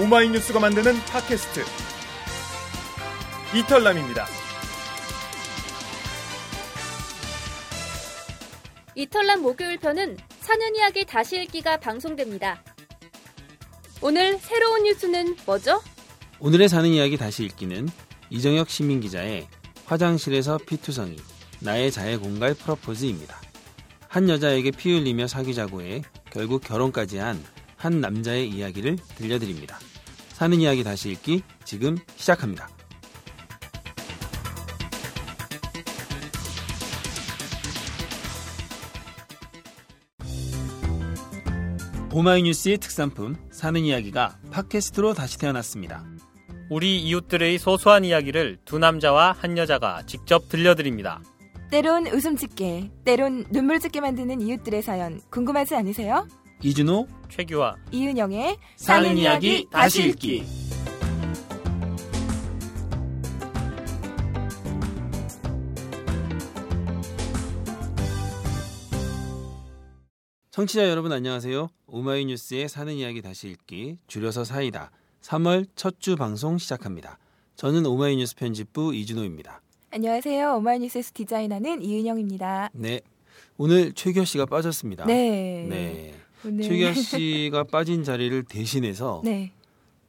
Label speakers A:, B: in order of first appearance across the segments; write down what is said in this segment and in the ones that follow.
A: 오마이뉴스가 만드는 팟캐스트 이털남입니다.
B: 이털남 목요일 편은 사는 이야기 다시 읽기가 방송됩니다. 오늘 새로운 뉴스는 뭐죠?
C: 오늘의 사는 이야기 다시 읽기는 이정혁 시민 기자의 화장실에서 피투성이 나의 자해 공갈 프로포즈입니다. 한 여자에게 피 흘리며 사귀자고 해 결국 결혼까지 한 한 남자의 이야기를 들려드립니다. 사는 이야기 다시 읽기 지금 시작합니다. 오마이뉴스의 특산품 사는 이야기가 팟캐스트로 다시 태어났습니다.
D: 우리 이웃들의 소소한 이야기를 두 남자와 한 여자가 직접 들려드립니다.
E: 때론 웃음 짓게, 때론 눈물 짓게 만드는 이웃들의 사연 궁금하지 않으세요?
C: 이준호
D: 최규화
E: 이은영의
C: 사는 이야기 다시 읽기 청취자 여러분 안녕하세요. 오마이뉴스의 사는 이야기 다시 읽기 줄여서 사이다 3월 첫 주 방송 시작합니다. 저는 오마이뉴스 편집부 이준호입니다.
E: 안녕하세요. 오마이뉴스에서 디자인하는 이은영입니다.
C: 네. 오늘 최규하 씨가 빠졌습니다.
E: 네.
C: 네.
E: 오늘
C: 최규하 씨가 빠진 자리를 대신해서
E: 네.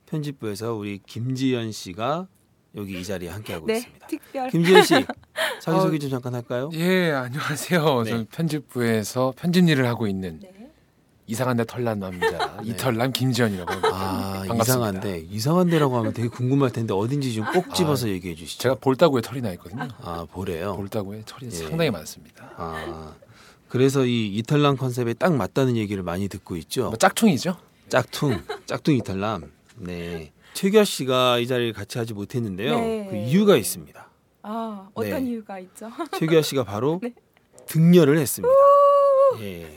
C: 편집부에서 우리 김지연 씨가 여기 이 자리에 함께하고
E: 네.
C: 있습니다.
E: 특별
C: 김지연 씨 자기
F: 어,
C: 소개 좀 잠깐 할까요?
F: 예, 안녕하세요.
C: 네.
F: 저는 편집부에서 편집 일을 하고 있는
E: 네.
F: 이상한 데 털난 남자
C: 네.
F: 이털남 김지현이라고 합니다.
C: 아
F: 반갑습니다.
C: 이상한데 이상한데라고 하면 되게 궁금할 텐데 어딘지 좀 꼭 집어서 얘기해 주시죠.
F: 제가 볼따구에 털이 나 있거든요.
C: 아 보래요.
F: 볼따구에 털이
C: 예.
F: 상당히 많습니다.
C: 아 그래서 이 이탈남 컨셉에 딱 맞다는 얘기를 많이 듣고 있죠.
F: 뭐 짝퉁이죠?
C: 짝퉁 짝퉁 이탈남. 네. 최규하 씨가 이 자리를 같이 하지 못했는데요.
E: 네.
C: 그 이유가 있습니다.
E: 아, 어떤
C: 네.
E: 이유가 있죠?
C: 최규하 씨가 바로
E: 네.
C: 등려를 했습니다. 예.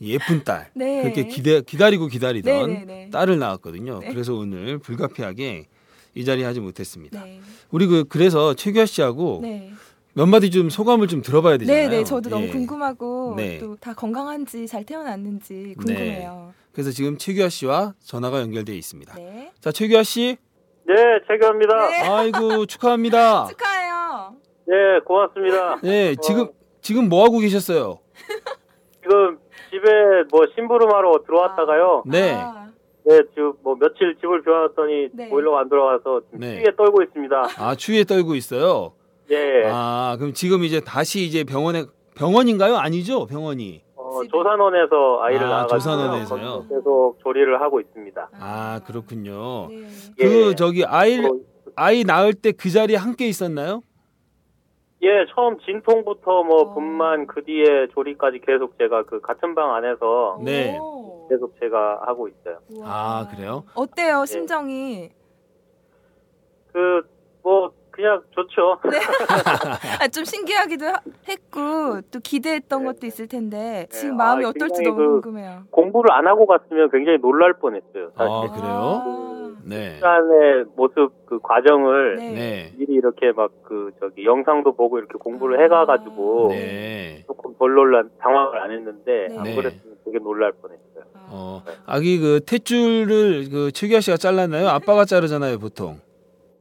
C: 예쁜 딸.
E: 네.
C: 그렇게 기대, 기다리고 기다리던
E: 네, 네, 네.
C: 딸을 낳았거든요.
E: 네.
C: 그래서 오늘 불가피하게 이 자리에 하지 못했습니다.
E: 네.
C: 우리 그 그래서 최규하 씨하고
E: 네.
C: 몇 마디 좀 소감을 좀 들어봐야 되잖아요.
E: 네, 네. 저도 너무
C: 예.
E: 궁금하고
C: 네.
E: 또다 건강한지 잘 태어났는지 궁금해요.
C: 그래서 지금 최규하 씨와 전화가 연결되어 있습니다.
E: 네.
C: 자, 최규하 씨.
G: 네, 최규합니다.
E: 네.
C: 아이고 축하합니다.
E: 축하해요.
G: 네, 고맙습니다.
C: 네, 지금 지금 뭐 하고 계셨어요?
G: 지금 집에 뭐 심부름하러 들어왔다가요.
C: 네.
E: 아,
G: 네, 지금 뭐 며칠 집을 비워놨더니
E: 네.
G: 보일러가 안 들어와서 지금
C: 네.
G: 추위에 떨고 있습니다.
C: 아, 추위에 떨고 있어요.
G: 예,
C: 아, 그럼 지금 이제 다시 이제 병원에 병원인가요? 아니죠? 병원이.
G: 어. 조산원에서 아이를
C: 아, 조산원에서요?
G: 계속 조리를 하고 있습니다.
C: 아, 그렇군요.
E: 네.
C: 그
G: 예.
C: 저기 아이
G: 어,
C: 아이 낳을 때 그 자리에 함께 있었나요?
G: 예, 처음 진통부터 뭐
E: 어.
G: 분만 그 뒤에 조리까지 계속 제가 그 같은 방 안에서
C: 네.
E: 오.
G: 계속 제가 하고 있어요.
E: 우와.
C: 아, 그래요?
E: 어때요, 심정이?
G: 그뭐 그냥 좋죠.
E: 아, 좀 신기하기도 하- 했고 또 기대했던 것도 있을 텐데 지금
G: 네,
E: 마음이
G: 아,
E: 어떨지 너무
G: 그-
E: 궁금해요.
G: 공부를 안 하고 갔으면 굉장히 놀랄 뻔했어요. 사실.
C: 아, 그래요?
E: 아,
C: 네.
G: 시간의 모습 그 과정을
E: 네.
C: 네.
G: 미리 이렇게 막 그 저기 영상도 보고 이렇게 공부를 해가가지고
C: 네.
G: 조금 덜 놀란 당황을 안 했는데
E: 네.
G: 안
C: 네.
G: 그랬으면 되게 놀랄 뻔했어요.
E: 아.
C: 어, 아기 그 탯줄을 그 최규하 씨가 잘랐나요? 아빠가 자르잖아요, 보통.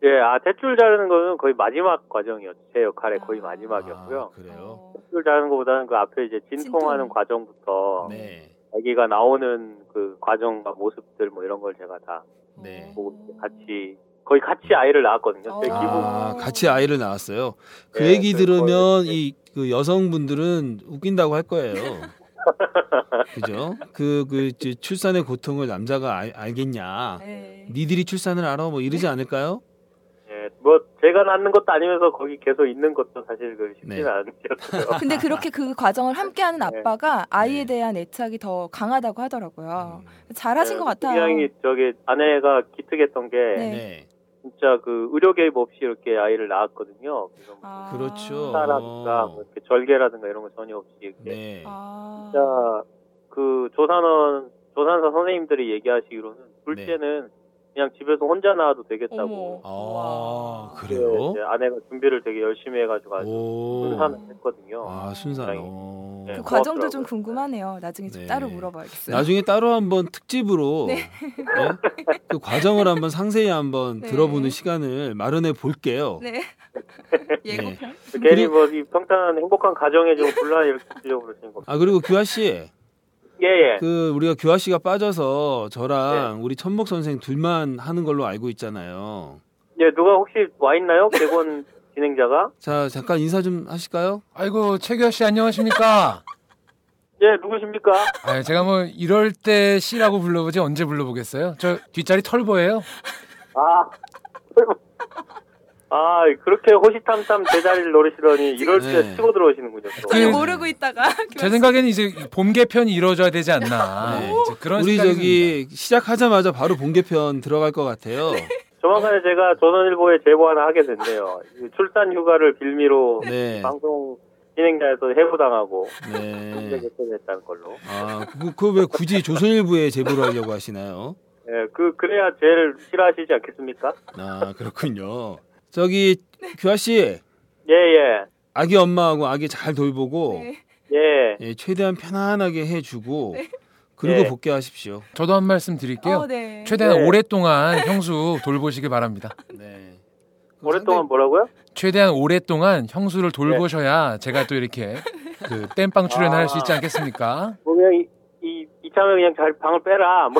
G: 예, 아 대출 자르는 거는 거의 마지막 과정이었죠. 제 역할의 거의 마지막이었고요.
C: 아, 그래요.
E: 어.
G: 대출 자르는 것보다는 그 앞에 이제 진통하는
E: 진통.
G: 과정부터
C: 네.
G: 아기가 나오는 그 과정과 모습들 뭐 이런 걸 제가 다
C: 네.
G: 보고 같이 거의 같이 아이를 낳았거든요. 제
E: 어.
G: 기분.
C: 아, 같이 아이를 낳았어요. 그
G: 네,
C: 얘기
G: 그래서
C: 들으면
G: 이제-
C: 이그 여성분들은 웃긴다고 할 거예요. 그죠? 그, 그, 출산의 고통을 남자가 알, 알겠냐.
E: 네.
C: 니들이 출산을 알아? 뭐 이러지 않을까요?
G: 예, 뭐 제가 낳는 것도 아니면서 거기 계속 있는 것도 사실 그 쉽지는
C: 네.
G: 않으셨어요.
E: 근데 그렇게 그 과정을 함께하는
G: 네.
E: 아빠가 아이에
C: 네.
E: 대한 애착이 더 강하다고 하더라고요.
C: 음,
E: 잘하신 것 같아요.
G: 굉장히 저기 아내가 기특했던 게
E: 네.
C: 네.
G: 진짜 그 의료 개입 없이 이렇게 아이를 낳았거든요. 그래서 뭐
E: 아.
C: 그렇죠.
G: 식사라든가 뭐 이렇게 절개라든가 이런 거 전혀 없이 이렇게
C: 네.
E: 아.
G: 진짜 그 조산원 조산사 선생님들이 얘기하시기로는 둘째는 그냥 집에서 혼자 나와도 되겠다고.
C: 아,
G: 네,
C: 그래요?
G: 이제 아내가 준비를 되게 열심히 해가지고 아주
C: 오.
G: 순산을 했거든요.
C: 아, 순산.
G: 굉장히.
C: 어.
G: 네,
E: 그 과정도 좀
G: 고맙더라고요.
E: 궁금하네요. 나중에 좀
C: 네.
E: 따로 물어봐야겠어요.
C: 나중에 따로 한번 특집으로 네? 그 과정을 한번 상세히 한번
E: 네.
C: 들어보는 시간을 마련해 볼게요.
E: 네. 예고편.
G: 괜히 뭐 이 평탄한 행복한 가정에 좀 분란을 일으키려고 그러시는 겁니다.
C: 아 그리고 규아 씨,
G: 예, 예.
C: 그 우리가 규아 씨가 빠져서 저랑 우리 천목 선생 둘만 하는 걸로 알고 있잖아요.
G: 예, 누가 혹시 와 있나요? 개건 진행자가?
C: 자 잠깐 인사 좀 하실까요?
F: 아이고 최규하 씨 안녕하십니까?
G: 예, 누구십니까?
F: 아, 제가 뭐 이럴 때 씨라고 불러보지 언제 불러보겠어요? 저 뒷자리 털보예요.
G: 아, 아, 그렇게 호시탐탐 제자리를 노리시더니 이럴 때
C: 네.
G: 치고 들어오시는군요.
F: 그-
E: 모르고 있다가
F: 제 생각에는 이제 봄 개편이 이루어져야 되지 않나.
C: 네.
F: 그런
C: 우리 저기 시작하자마자 바로 본개편 들어갈 것 같아요.
G: 조만간에 제가 조선일보에 제보 하나 하게 됐네요. 이 출산 휴가를 빌미로
C: 네,
G: 방송 진행자에서 해부당하고
C: 네.
G: 문제 개편했다는 걸로.
C: 아, 그왜 굳이 조선일보에 제보를 하려고 하시나요?
G: 예, 그 그래야 제일 싫어하시지 않겠습니까?
C: 아 그렇군요. 저기 규아 씨,
G: 예, 예,
C: 아기 엄마하고 아기 잘 돌보고
E: 네.
G: 예.
C: 예, 최대한 편안하게 해주고 그리고
G: 네.
C: 복귀하십시오.
F: 저도 한 말씀 드릴게요.
E: 어, 네.
F: 최대한
G: 네.
F: 오랫동안 형수 돌보시길 바랍니다.
C: 네.
G: 오랫동안 뭐라고요?
F: 최대한 오랫동안 형수를 돌보셔야 제가 또 이렇게 그 땜빵 출연을 할수 있지
G: 아.
F: 않겠습니까?
G: 뭐 그냥 이, 이 이참에 그냥 잘 방을 빼라. 뭐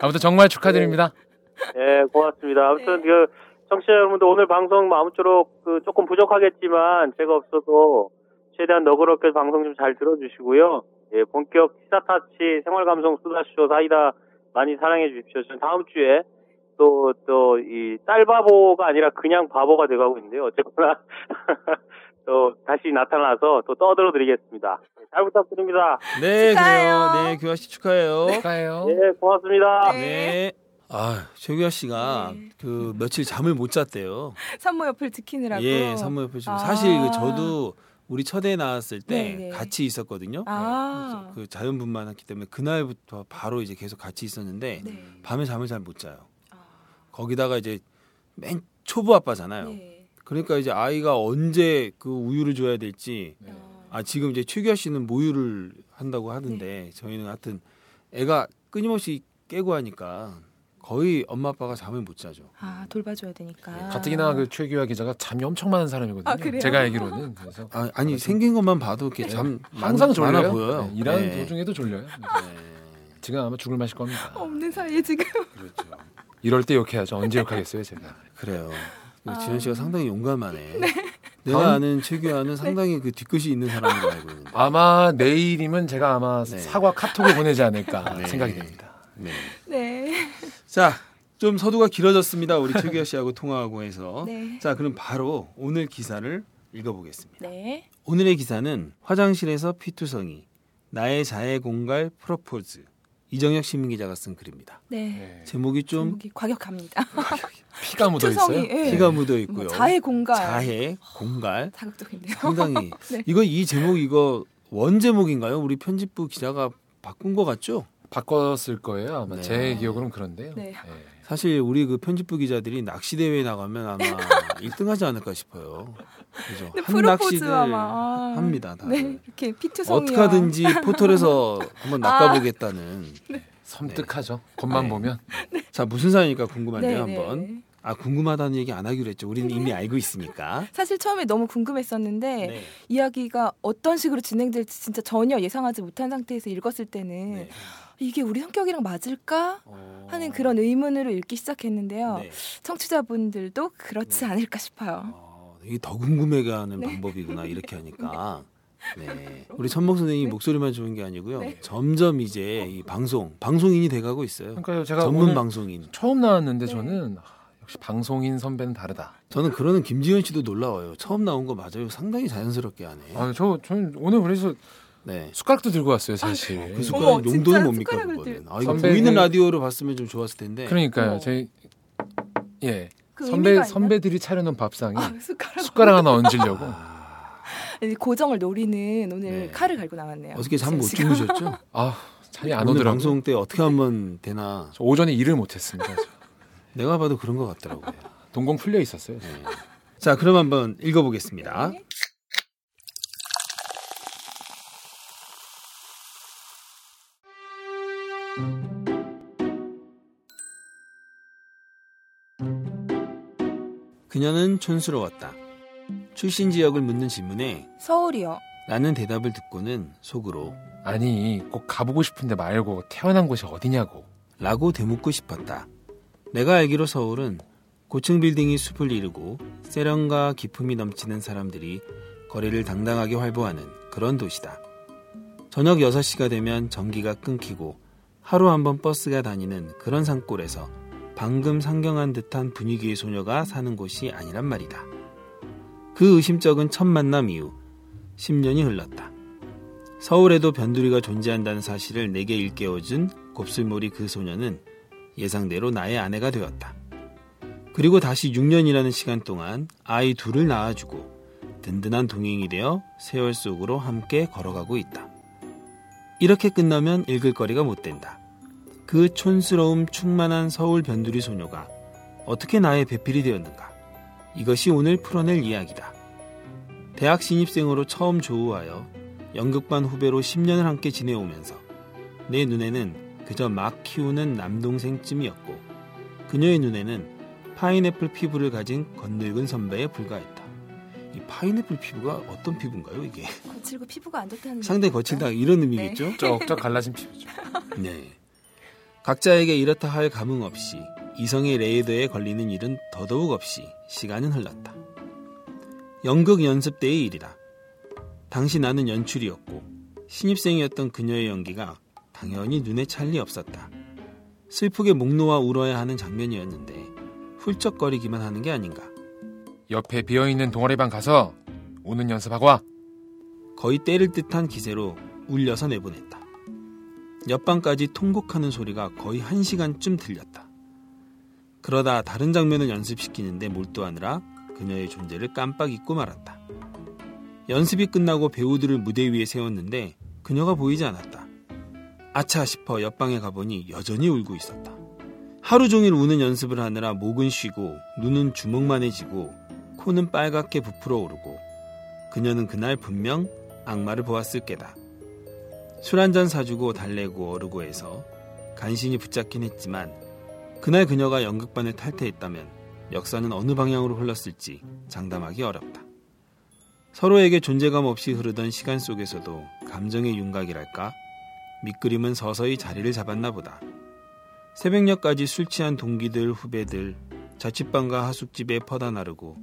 F: 아무튼 정말 축하드립니다.
G: 예, 고맙습니다. 아무튼 그 청취자 여러분들 오늘 방송 뭐 아무쪼록 그 조금 부족하겠지만 제가 없어도 최대한 너그럽게 방송 좀 잘 들어주시고요. 예, 본격 시사타치 생활감성 수다쇼 사이다 많이 사랑해 주십시오. 저는 다음 주에 또 또 이 쌀바보가 아니라 그냥 바보가 돼가고 있는데요. 어쨌거나 또 다시 나타나서 또 떠들어 드리겠습니다. 잘 부탁드립니다.
C: 네,
E: 축하해요.
C: 그래요. 네, 규아 씨 축하해요.
F: 축하해요.
G: 예, 고맙습니다.
E: 네.
C: 네. 아, 최규아 씨가
E: 네.
C: 그 며칠 잠을 못 잤대요.
E: 산모 옆을 지키느라고.
C: 예, 산모 옆에 지금
E: 아.
C: 사실 그 저도 우리 첫애 낳았을 때
E: 네, 네.
C: 같이 있었거든요.
E: 아.
C: 그 자연분만 했기 때문에 그날부터 바로 이제 계속 같이 있었는데
E: 네.
C: 밤에 잠을 잘 못 자요.
E: 아.
C: 거기다가 이제 맨 초보 아빠잖아요.
E: 네.
C: 그러니까 이제 아이가 언제 그 우유를 줘야 될지
F: 네.
C: 아 지금 이제 최규하 씨는 모유를 한다고 하던데
E: 네.
C: 저희는 하여튼 애가 끊임없이 깨고 하니까 거의 엄마 아빠가 잠을 못 자죠.
E: 아, 돌봐줘야 되니까.
F: 가뜩이나 그 최규하 기자가 잠이 엄청 많은 사람이거든요.
E: 아, 그래요?
F: 제가 알기로는 그래서
C: 아, 아니 생긴 것만 봐도 이렇게 잠
F: 항상
C: 많-
F: 졸려요.
C: 많아 보여요.
F: 네, 일하는
C: 네.
F: 도중에도 졸려요.
C: 네.
F: 지금 아마 죽을 맛일 겁니다.
E: 없는 사이에 지금.
C: 그렇죠.
F: 이럴 때 욕해야죠. 언제 욕하겠어요, 제가.
C: 그래요. 그
E: 아.
C: 지현 씨가 상당히 용감하네. 내가
F: 다음-
C: 아는 최규하는 상당히 그 뒤끝이 있는 사람으로 알고 있는데.
F: 아마 내일이면 제가 아마
C: 네.
F: 사과 카톡을 보내지 않을까
C: 네.
F: 생각이 됩니다.
C: 네.
E: 네.
C: 자, 좀 서두가 길어졌습니다. 우리 최규하 씨하고 통화하고 해서.
E: 네.
C: 자, 그럼 바로 오늘 기사를 읽어보겠습니다.
E: 네.
C: 오늘의 기사는 화장실에서 피투성이 나의 자해 공갈 프로포즈 이정혁 시민 기자가 쓴 글입니다.
E: 네.
F: 네.
C: 제목이 좀
E: 제목이 과격합니다.
F: 피가 묻어 있어요.
E: 예.
C: 피가 묻어
E: 뭐
C: 있고요.
E: 자해 공갈.
C: 자해 공갈
E: 자극적인데요.
C: 상당히
E: 네.
C: 이거 이 제목 이거 원 제목인가요? 우리 편집부 기자가 바꾼 것 같죠?
F: 바꿨을 거예요. 아마
C: 네.
F: 제 기억으로는 그런데요.
E: 네.
C: 사실 우리 그 편집부 기자들이 낚시 대회 나가면 아마 1등하지 않을까 싶어요. 그죠? 한 낚시들
E: 프로포즈와 막
C: 합니다. 다들.
E: 네. 이렇게 피투성이와
C: 어떻게 하든지 포털에서 한번
E: 아.
C: 낚아보겠다는.
F: 섬뜩하죠. 겉만
C: 네.
F: 보면.
C: 자 무슨 사연일까 궁금한데요,
E: 네,
C: 한번.
E: 네.
C: 아 궁금하다는 얘기 안 하기로 했죠. 우리는 이미 알고 있으니까.
E: 사실 처음에 너무 궁금했었는데
C: 네.
E: 이야기가 어떤 식으로 진행될지 진짜 전혀 예상하지 못한 상태에서 읽었을 때는
C: 네.
E: 이게 우리 성격이랑 맞을까
C: 어.
E: 하는 그런 의문으로 읽기 시작했는데요.
C: 네.
E: 청취자분들도 그렇지 않을까 싶어요.
C: 어, 이게 더 궁금해가 하는
E: 네.
C: 방법이구나 이렇게 하니까. 네. 우리 천목 선생님이
E: 네.
C: 목소리만 좋은 게 아니고요.
E: 네.
C: 점점 이제 이 방송 방송인이 돼가고 있어요.
F: 그러니까요. 제가
C: 전문 방송인.
F: 처음 나왔는데
E: 네.
F: 저는 아, 역시 방송인 선배는 다르다.
C: 저는 그러는 김지현 씨도 놀라워요. 처음 나온 거 맞아요. 상당히 자연스럽게 하네.
F: 아, 저 저는 오늘 그래서
C: 네.
F: 숟가락도 들고 왔어요, 사실.
C: 그
E: 어머,
C: 숟가락
E: 진짜
C: 용도는 뭡니까 그거는?
E: 들-
C: 아 이거
F: 선배들-
C: 보이는 라디오로 봤으면 좀 좋았을 텐데.
F: 그러니까요.
E: 어머.
F: 저희 예.
E: 그
F: 선배 선배들이 차려놓은 밥상이
E: 있나? 아, 숟가락.
F: 숟가락 하나 얹으려고.
C: 아,
E: 고정을 노리는 오늘
C: 네.
E: 칼을 갈고 나왔네요.
C: 어떻게 잠 못. 주무셨죠?
F: 아, 잠이 안 오더라고요.
C: 방송 때 어떻게 하면 되나
F: 저 오전에 일을 못 했습니다. 저.
C: 내가 봐도 그런 것 같더라고요.
F: 동공 풀려 있었어요.
C: 네. 자, 그럼 한번 읽어 보겠습니다. 그녀는 촌스러웠다. 출신 지역을 묻는 질문에
E: 서울이요.
C: 나는 대답을 듣고는 속으로
F: 아니 꼭 가보고 싶은데 말고 태어난 곳이 어디냐고.
C: 라고 되묻고 싶었다. 내가 알기로 서울은 고층 빌딩이 숲을 이루고 세련과 기품이 넘치는 사람들이 거리를 당당하게 활보하는 그런 도시다. 저녁 6시가 되면 전기가 끊기고 하루 한 번 버스가 다니는 그런 산골에서 방금 상경한 듯한 분위기의 소녀가 사는 곳이 아니란 말이다. 그 의심쩍은 첫 만남 이후 10년이 흘렀다. 서울에도 변두리가 존재한다는 사실을 내게 일깨워준 곱슬머리 그 소녀는 예상대로 나의 아내가 되었다. 그리고 다시 6년이라는 시간 동안 아이 둘을 낳아주고 든든한 동행이 되어 세월 속으로 함께 걸어가고 있다. 이렇게 끝나면 읽을 거리가 못 된다. 그 촌스러움 충만한 서울 변두리 소녀가 어떻게 나의 배필이 되었는가? 이것이 오늘 풀어낼 이야기다. 대학 신입생으로 처음 조우하여 연극반 후배로 10년을 함께 지내오면서 내 눈에는 그저 막 키우는 남동생쯤이었고 그녀의 눈에는 파인애플 피부를 가진 건늙은 선배에 불과했다. 이 파인애플 피부가 어떤 피부인가요, 이게?
E: 거칠고 피부가 안 좋다는
C: 상당히? 거칠다 이런 의미겠죠?
F: 쩍쩍 갈라진 피부죠.
C: 네. 각자에게 이렇다 할 감흥 없이 이성의 레이더에 걸리는 일은 더더욱 없이 시간은 흘렀다. 연극 연습 때의 일이다. 당시 나는 연출이었고 신입생이었던 그녀의 연기가 당연히 눈에 찰 리 없었다. 슬프게 목 놓아 울어야 하는 장면이었는데 훌쩍거리기만 하는 게 아닌가.
F: 옆에 비어있는 동아리방 가서 우는 연습하고 와.
C: 거의 때릴 듯한 기세로 울려서 내보냈다. 옆방까지 통곡하는 소리가 거의 한 시간쯤 들렸다. 그러다 다른 장면을 연습시키는데 몰두하느라 그녀의 존재를 깜빡 잊고 말았다. 연습이 끝나고 배우들을 무대 위에 세웠는데 그녀가 보이지 않았다. 아차 싶어 옆방에 가보니 여전히 울고 있었다. 하루 종일 우는 연습을 하느라 목은 쉬고 눈은 주먹만해지고 코는 빨갛게 부풀어 오르고 그녀는 그날 분명 악마를 보았을 게다. 술 한 잔 사주고 달래고 어르고 해서 간신히 붙잡긴 했지만 그날 그녀가 연극반을 탈퇴했다면 역사는 어느 방향으로 흘렀을지 장담하기 어렵다. 서로에게 존재감 없이 흐르던 시간 속에서도 감정의 윤곽이랄까 밑그림은 서서히 자리를 잡았나 보다. 새벽녘까지 술 취한 동기들 후배들 자취방과 하숙집에 퍼다 나르고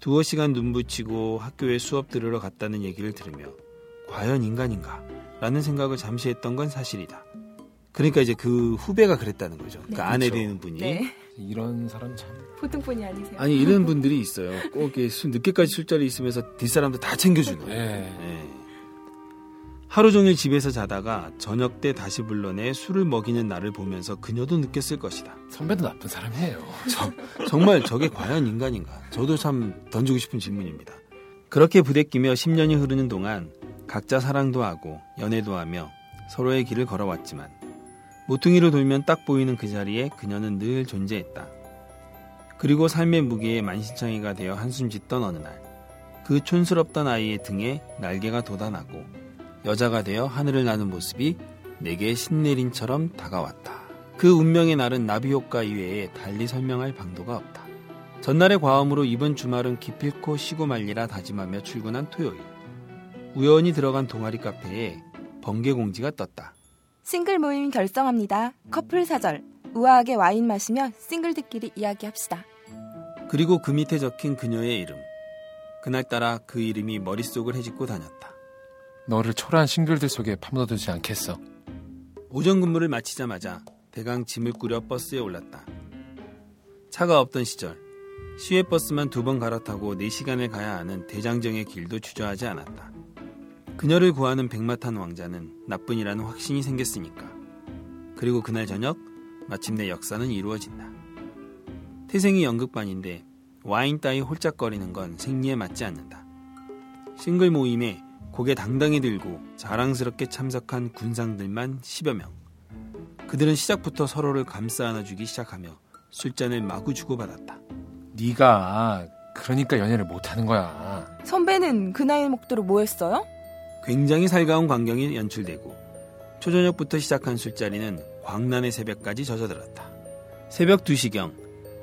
C: 두어 시간 눈 붙이고 학교에 수업 들으러 갔다는 얘기를 들으며 과연 인간인가? 라는 생각을 잠시 했던 건 사실이다. 그러니까 이제 그 후배가 그랬다는 거죠. 그
E: 네,
C: 아내
F: 그렇죠.
C: 되는 분이.
E: 네.
F: 이런 사람 참.
E: 보통 분이 아니세요.
C: 아니 이런 분들이 있어요. 꼭 늦게까지 술자리 있으면서 뒷사람들 다 챙겨주는.
F: 예.
C: 예. 하루 종일 집에서 자다가 저녁 때 다시 불러내 술을 먹이는 나를 보면서 그녀도 느꼈을 것이다.
F: 선배도 나쁜 사람이에요.
C: 정말 저게 과연 인간인가? 저도 참 던지고 싶은 질문입니다. 그렇게 부대끼며 10년이 흐르는 동안 각자 사랑도 하고 연애도 하며 서로의 길을 걸어왔지만 모퉁이로 돌면 딱 보이는 그 자리에 그녀는 늘 존재했다. 그리고 삶의 무게에 만신창이가 되어 한숨 짓던 어느 날, 그 촌스럽던 아이의 등에 날개가 돋아나고 여자가 되어 하늘을 나는 모습이 내게 신내림처럼 다가왔다. 그 운명의 날은 나비 효과 이외에 달리 설명할 방도가 없다. 전날의 과음으로 이번 주말은 기필코 쉬고 말리라 다짐하며 출근한 토요일. 우연히 들어간 동아리 카페에 번개 공지가 떴다.
E: 싱글 모임 결성합니다. 커플 사절. 우아하게 와인 마시며 싱글들끼리 이야기합시다.
C: 그리고 그 밑에 적힌 그녀의 이름. 그날따라 그 이름이 머릿속을 헤집고 다녔다.
F: 너를 초라한 싱글들 속에 파묻어두지 않겠어.
C: 오전 근무를 마치자마자 대강 짐을 꾸려 버스에 올랐다. 차가 없던 시절 시외버스만 두 번 갈아타고 4시간을 가야 하는 대장정의 길도 주저하지 않았다. 그녀를 구하는 백마탄 왕자는 나뿐이라는 확신이 생겼으니까. 그리고 그날 저녁 마침내 역사는 이루어진다. 태생이 연극반인데 와인 따위 홀짝거리는 건 생리에 맞지 않는다. 싱글 모임에 고개 당당히 들고 자랑스럽게 참석한 군상들만 10여 명. 그들은 시작부터 서로를 감싸 안아주기 시작하며 술잔을 마구 주고받았다.
F: 네가 그러니까 연애를 못하는 거야.
E: 선배는 그 나이 먹도록 뭐 했어요?
C: 굉장히 살가운 광경이 연출되고 초저녁부터 시작한 술자리는 광란의 새벽까지 젖어들었다. 새벽 2시경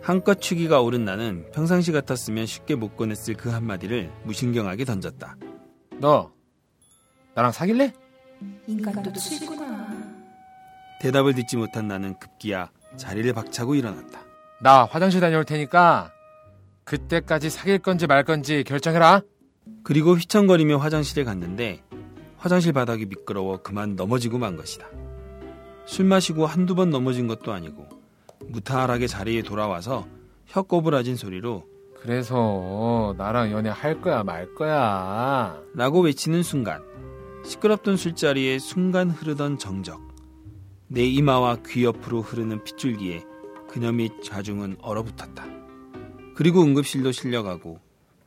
C: 한껏 추기가 오른 나는 평상시 같았으면 쉽게 못 꺼냈을 그 한마디를 무신경하게 던졌다.
F: 너 나랑 사귈래?
E: 인간도 치구나.
C: 대답을 듣지 못한 나는 급기야 자리를 박차고 일어났다.
F: 나 화장실 다녀올 테니까 그때까지 사귈 건지 말 건지 결정해라.
C: 그리고 휘청거리며 화장실에 갔는데 화장실 바닥이 미끄러워 그만 넘어지고 만 것이다. 술 마시고 한두 번 넘어진 것도 아니고 무탈하게 자리에 돌아와서 혀 꼬부라진 소리로
F: 그래서 나랑 연애할 거야 말 거야.
C: 라고 외치는 순간 시끄럽던 술자리에 순간 흐르던 정적 내 이마와 귀 옆으로 흐르는 핏줄기에 그녀 및 좌중은 얼어붙었다. 그리고 응급실로 실려가고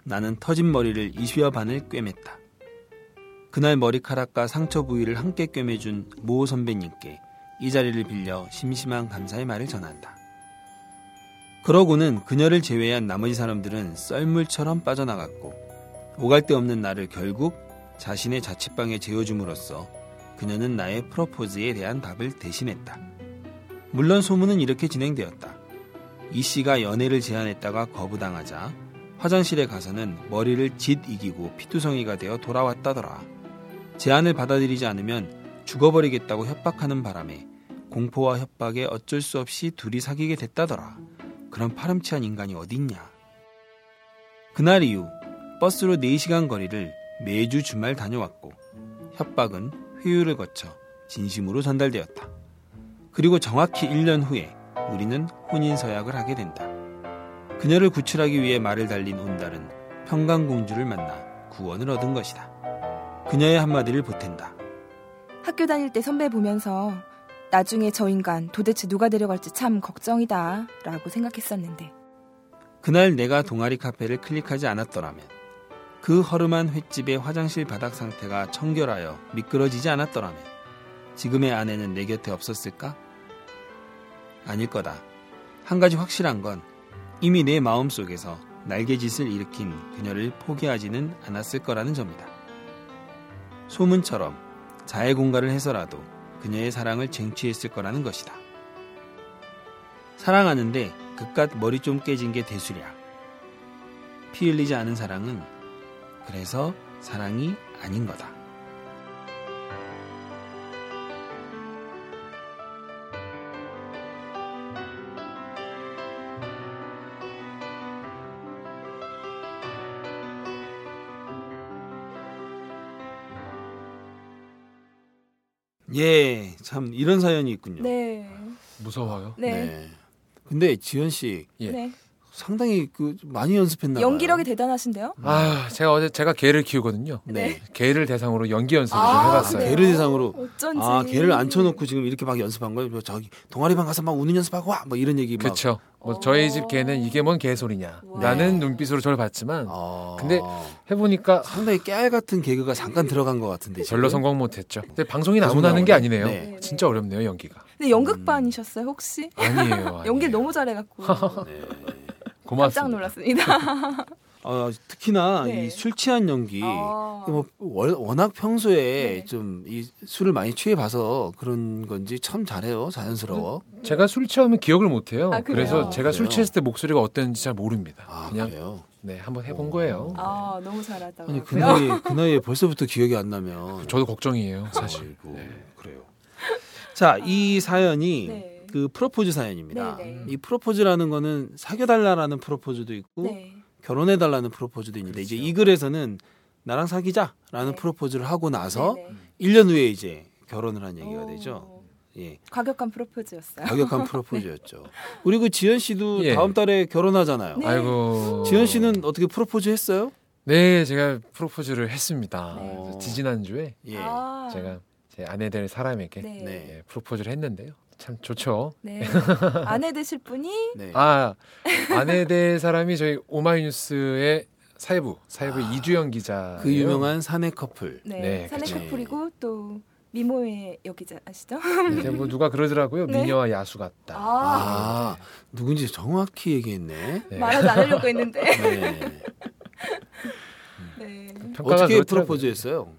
C: 나는 터진 머리를 20여 반을 꿰맸다. 그날 머리카락과 상처 부위를 함께 꿰매준 모 선배님께 이 자리를 빌려 심심한 감사의 말을 전한다. 그러고는 그녀를 제외한 나머지 사람들은 썰물처럼 빠져나갔고 오갈 데 없는 나를 결국 자신의 자취방에 재워줌으로써 그녀는 나의 프로포즈에 대한 답을 대신했다. 물론 소문은 이렇게 진행되었다. 이 씨가 연애를 제안했다가 거부당하자 화장실에 가서는 머리를 짓 이기고 피투성이가 되어 돌아왔다더라. 제안을 받아들이지 않으면 죽어버리겠다고 협박하는 바람에 공포와 협박에 어쩔 수 없이 둘이 사귀게 됐다더라. 그런 파렴치한 인간이 어딨냐. 그날 이후 버스로 4시간 거리를 매주 주말 다녀왔고 협박은 회유를 거쳐 진심으로 전달되었다. 그리고 정확히 1년 후에 우리는 혼인 서약을 하게 된다. 그녀를 구출하기 위해 말을 달린 온달은 평강공주를 만나 구원을 얻은 것이다. 그녀의 한마디를 보탠다.
E: 학교 다닐 때 선배 보면서 나중에 저 인간 도대체 누가 데려갈지 참 걱정이다 라고 생각했었는데
C: 그날 내가 동아리 카페를 클릭하지 않았더라면 그 허름한 횟집의 화장실 바닥 상태가 청결하여 미끄러지지 않았더라면 지금의 아내는 내 곁에 없었을까? 아닐 거다. 한 가지 확실한 건 이미 내 마음 속에서 날개짓을 일으킨 그녀를 포기하지는 않았을 거라는 점이다. 소문처럼 자해 공갈을 해서라도 그녀의 사랑을 쟁취했을 거라는 것이다. 사랑하는데 그깟 머리 좀 깨진 게 대수랴. 피 흘리지 않은 사랑은 그래서 사랑이 아닌 거다. 예, 참 이런 사연이 있군요.
E: 네.
F: 무서워요.
E: 네.
C: 근데 지현 씨
F: 예.
E: 네.
C: 상당히 그 많이 연습했나 봐요.
E: 연기력이 대단하신데요?
F: 아, 제가 어제 제가 개를 키우거든요.
C: 네.
F: 개를 대상으로 연기 연습을
E: 아,
F: 좀 해봤어요.
E: 그래요?
C: 개를 대상으로
E: 어쩐지.
C: 아 개를 앉혀놓고 지금 이렇게 막 연습한 거예요. 뭐 저기 동아리방 가서 막 우는 연습하고 와, 뭐 이런 얘기 막.
F: 그렇죠. 뭐 저희 집 개는 이게 뭔 개소리냐.
E: 와.
F: 라는 눈빛으로 저를 봤지만
C: 아,
F: 근데 해보니까
C: 상당히 깨알 같은 개그가 잠깐 들어간 것 같은데. 지금.
F: 별로 성공 못했죠. 근데 방송이 하는 게. 아니네요.
C: 네.
F: 진짜 어렵네요 연기가.
E: 근데 연극반이셨어요 혹시?
F: 아니에요. 아니에요.
E: 연기를 너무 잘해갖고
C: 네.
F: 고맙습니다.
E: 깜짝 놀랐습니다.
C: 어, 특히나
E: 네.
C: 이술 취한 연기.
E: 아.
C: 뭐 월- 워낙 평소에
E: 네.
C: 좀이 술을 많이 취해 봐서 그런 건지 참 잘해요. 자연스러워.
F: 제가 술 취하면 기억을 못 해요.
E: 아, 그래요?
F: 그래서 제가 술
C: 그래요?
F: 취했을 때 목소리가 어땠는지 잘 모릅니다.
C: 아
F: 그냥
C: 그래요.
F: 네 한번 해본 거예요.
E: 아 너무 잘하다고요.
C: 아니 그 나이에 그 나이에 벌써부터 기억이 안 나면.
F: 저도 걱정이에요 사실.
C: 아이고,
F: 네.
C: 그래요. 자, 이 사연이
E: 네.
C: 그 프로포즈 사연입니다.
E: 네, 네.
C: 이 프로포즈라는 거는 사귀어달라라는 프로포즈도 있고
E: 네.
C: 결혼해달라는 프로포즈도 있는데 이제 이 글에서는 나랑 사귀자라는
E: 네.
C: 프로포즈를 하고 나서
E: 네, 네.
C: 1년 후에 이제 결혼을 한 얘기가
E: 오.
C: 되죠. 예.
E: 과격한 프로포즈였어요.
C: 과격한 프로포즈였죠. 우리 그 지현 씨도
F: 예.
C: 다음 달에 결혼하잖아요.
E: 네.
F: 아이고.
C: 지현 씨는 어떻게 프로포즈 했어요?
F: 네 제가 프로포즈를 했습니다.
E: 네.
F: 지지난 주에
C: 예.
E: 아.
F: 제가 제 아내 될 사람에게
E: 네.
C: 네.
E: 네.
F: 예, 프로포즈를 했는데요. 참 좋죠.
E: 아내 되실 분이
C: 네.
F: 아 아내 될 사람이 저희 오마이뉴스의 사회부 사회부
C: 아,
F: 이주영 기자
C: 그 유명한 사내 커플.
E: 네,
F: 네,
E: 사내
C: 그쵸.
E: 커플이고 또 미모의 여기자 아시죠?
F: 네, 뭐 누가 그러더라고요
E: 네.
F: 미녀와 야수 같다.
C: 아, 누군지 정확히 얘기했네.
F: 네.
E: 말하지 않으려고 했는데.
C: 네.
E: 네.
F: 평가가
C: 어떻게. 프로포즈했어요?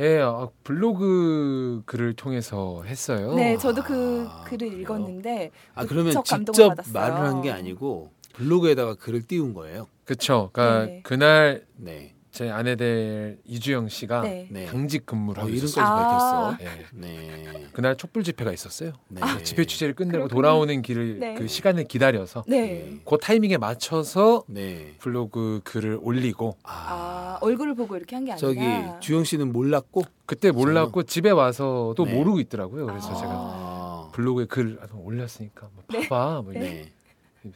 F: 예, 아, 블로그 글을 통해서 했어요.
E: 네, 저도 그
C: 아,
E: 글을
C: 그래요?
E: 읽었는데
C: 아 그러면 직접
E: 받았어요.
C: 말을 한 게 아니고 블로그에다가 글을 띄운 거예요.
F: 그쵸. 그러니까
E: 네.
F: 그날
C: 네.
F: 제 아내 될 이주영 씨가
E: 네.
C: 네.
F: 당직 근무를
C: 어,
F: 하고
C: 이름까지
F: 있었어요.
E: 아.
C: 밝혔어.
F: 예.
C: 네.
F: 그날 촛불 집회가 있었어요.
C: 네.
F: 그 집회 취재를 끝내고
E: 그렇군요.
F: 돌아오는 길을
E: 네.
F: 그 시간을 기다려서
E: 네.
F: 그 타이밍에 맞춰서
C: 네.
F: 블로그 글을 올리고
E: 아, 얼굴을 보고 이렇게 한 게 아니라
C: 저기 주영 씨는 몰랐고
F: 그때 몰랐고 집에 와서도
C: 네.
F: 모르고 있더라고요. 그래서
E: 아.
F: 제가
C: 아.
F: 블로그에 글 올렸으니까 뭐 봐봐 뭐
C: 네.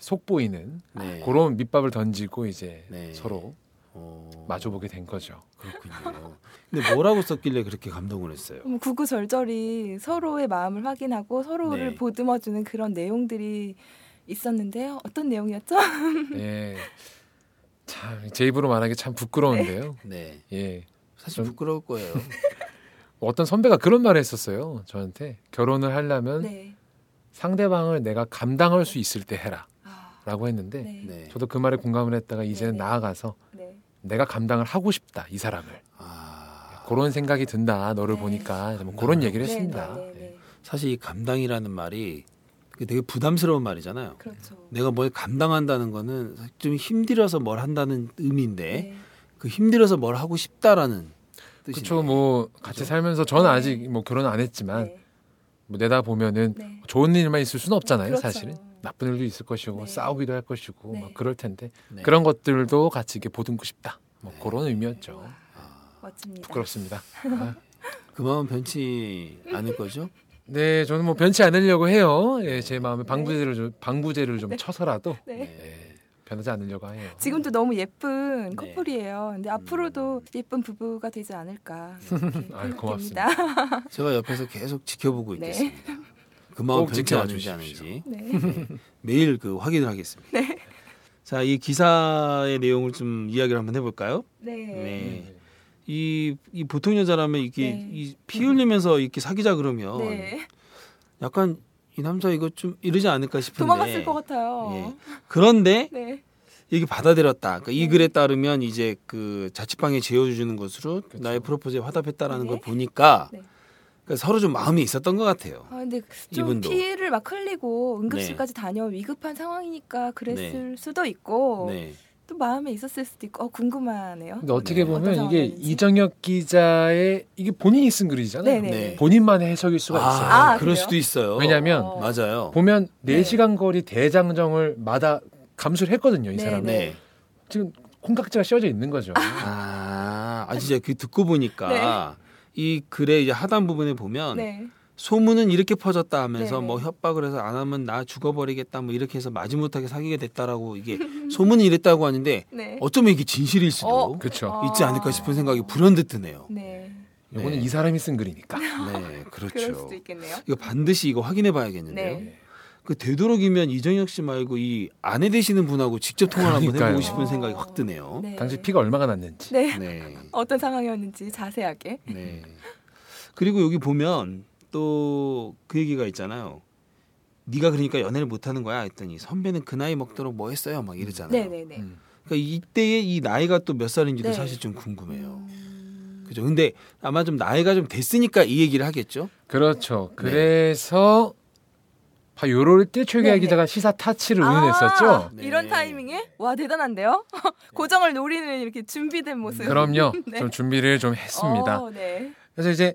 F: 속 보이는
C: 네.
F: 그런 밑밥을 던지고 이제
C: 네.
F: 서로
C: 어.
F: 마주보게 된 거죠.
C: 그렇군요. 근데 뭐라고 썼길래 그렇게 감동을 했어요?
E: 음, 구구절절히 서로의 마음을 확인하고 서로를
C: 네.
E: 보듬어주는 그런 내용들이 있었는데요. 어떤 내용이었죠?
F: 예. 참제 입으로 말하기 참 부끄러운데요.
C: 네.
F: 예.
C: 사실
F: 좀-
C: 부끄러울 거예요.
F: 어떤 선배가 그런 말을 했었어요. 저한테 결혼을 하려면
E: 네.
F: 상대방을 내가 감당할 수 있을 때 해라라고
E: 아,
F: 했는데
E: 네.
C: 네.
F: 저도 그 말에 공감을 했다가 이제는
E: 네, 네.
F: 나아가서
E: 네.
F: 내가 감당을 하고 싶다 이 사람을
C: 아.
F: 그런 생각이 든다 너를
E: 네.
F: 보니까 뭐 그런 얘기를
E: 네,
F: 했습니다.
E: 네, 네, 네.
C: 사실 이 감당이라는 말이 되게 부담스러운 말이잖아요.
E: 그렇죠.
C: 내가 뭘 감당한다는 거는 좀 힘들어서 뭘 한다는 의미인데
E: 네.
C: 그 힘들어서 뭘 하고 싶다라는 뜻이네.
F: 그렇죠. 뭐 같이
C: 그죠?
F: 살면서 저는
E: 네.
F: 아직 뭐 결혼 안 했지만
E: 네.
F: 뭐 내다 보면은
E: 네.
F: 좋은 일만 있을 수는 없잖아요.
E: 그렇죠.
F: 사실은 나쁜 일도 있을 것이고
E: 네.
F: 싸우기도 할 것이고
E: 네.
F: 막 그럴 텐데
C: 네.
F: 그런 것들도 같이 이렇게 보듬고 싶다. 뭐
C: 네.
F: 그런 의미였죠.
E: 멋집니다.
F: 부끄럽습니다. 아.
C: 그 마음 변치 않을 거죠?
F: 네, 저는 뭐 변치 않으려고 해요. 예, 제 마음에 방부제를 좀 방부제를 좀 쳐서라도
E: 네.
F: 예, 변하지 않으려고 해요.
E: 지금도 너무 예쁜
C: 네.
E: 커플이에요. 근데 앞으로도 예쁜 부부가 되지 않을까
F: 아유,
E: 생각됩니다.
C: 제가 옆에서 계속 지켜보고
E: 네.
C: 있겠습니다. 그 마음
F: 꼭
C: 변치
F: 주십시오.
C: 않은지
E: 네.
C: 매일 그 확인을 하겠습니다. 자, 이 기사의 내용을 좀 이야기를 한번 해볼까요?
E: 네.
C: 네. 이, 이 보통 여자라면 이게
E: 네.
C: 이피 흘리면서 이렇게 사귀자 그러면
E: 네.
C: 약간 이 남자 이거 좀 이러지 않을까 싶은데
E: 도망갔을 것 같아요.
C: 예. 그런데
E: 네.
C: 이게 받아들였다. 그러니까 이
E: 네.
C: 글에 따르면 이제 그 자취방에 재워주는 것으로
F: 그렇죠.
C: 나의 프로포즈에 화답했다라는
E: 네.
C: 걸 보니까
E: 네.
C: 서로 좀 마음이 있었던 것 같아요.
E: 아 근데 좀
C: 이분도.
E: 피를 막 흘리고 응급실까지 다녀 위급한 상황이니까 그랬을 수도 있고
C: 네.
E: 또 마음에 있었을 수도 있고 어, 궁금하네요.
F: 근데 어떻게
C: 네.
F: 보면 이게. 이정혁 기자의 이게 본인이 쓴 글이잖아요.
E: 네네.
C: 네.
F: 본인만의 해석일 수가 있어요.
C: 아,
E: 아,
C: 그럴
E: 그래요?
C: 수도 있어요.
F: 왜냐하면
E: 어.
C: 맞아요.
F: 보면
E: 네.
F: 4시간 거리 대장정을 마다 감수를 했거든요, 이
E: 네,
F: 사람은.
C: 네.
F: 지금 콩깍지가 씌워져 있는 거죠.
C: 아, 아 진짜 그 듣고 보니까 이 글의 이제 하단 부분에 보면
E: 네.
C: 소문은 이렇게 퍼졌다 하면서
E: 네네.
C: 뭐 협박을 해서 안 하면 나 죽어버리겠다 뭐 이렇게 해서 마지못하게 사귀게 됐다라고 이게 소문이 이랬다고 하는데
E: 네.
C: 어쩌면 이게 진실일 수도
E: 어.
F: 그렇죠.
E: 어.
C: 있지 않을까 싶은 생각이 불현듯 드네요.
E: 네.
F: 이거는
C: 네.
F: 이 사람이 쓴 글이니까.
C: 네, 그렇죠.
E: 수도 있겠네요.
C: 이거 반드시 이거 확인해 봐야겠는데요.
E: 네.
C: 그 되도록이면 이정혁 씨 말고 이 아내 되시는 분하고 직접 통화를 한번
F: 그러니까요.
C: 해보고 싶은 생각이 확 드네요.
E: 네.
F: 당시 피가 얼마나 났는지.
E: 네.
C: 네.
E: 어떤 상황이었는지 자세하게.
C: 네. 그리고 여기 보면 또 그 얘기가 있잖아요. 네가 그러니까 연애를 못 하는 거야 했더니 선배는 그 나이 먹도록 뭐 했어요 막 이러잖아요.
E: 네네네.
F: 음.
C: 그러니까 이때의 이 나이가 또 몇 살인지도
E: 네.
C: 사실 좀 궁금해요.
E: 음.
C: 그죠? 근데 아마 좀 나이가 좀 됐으니까 이 얘기를 하겠죠.
F: 그렇죠.
C: 네.
F: 그래서 바 요럴 때
E: 네네.
F: 기자가 시사 타치를
E: 아,
F: 운운했었죠.
C: 네.
E: 이런 타이밍에 와 대단한데요. 고정을 노리는 이렇게 준비된 모습.
F: 그럼요.
E: 네.
F: 좀 준비를 좀 했습니다.
E: 어, 네.
F: 그래서 이제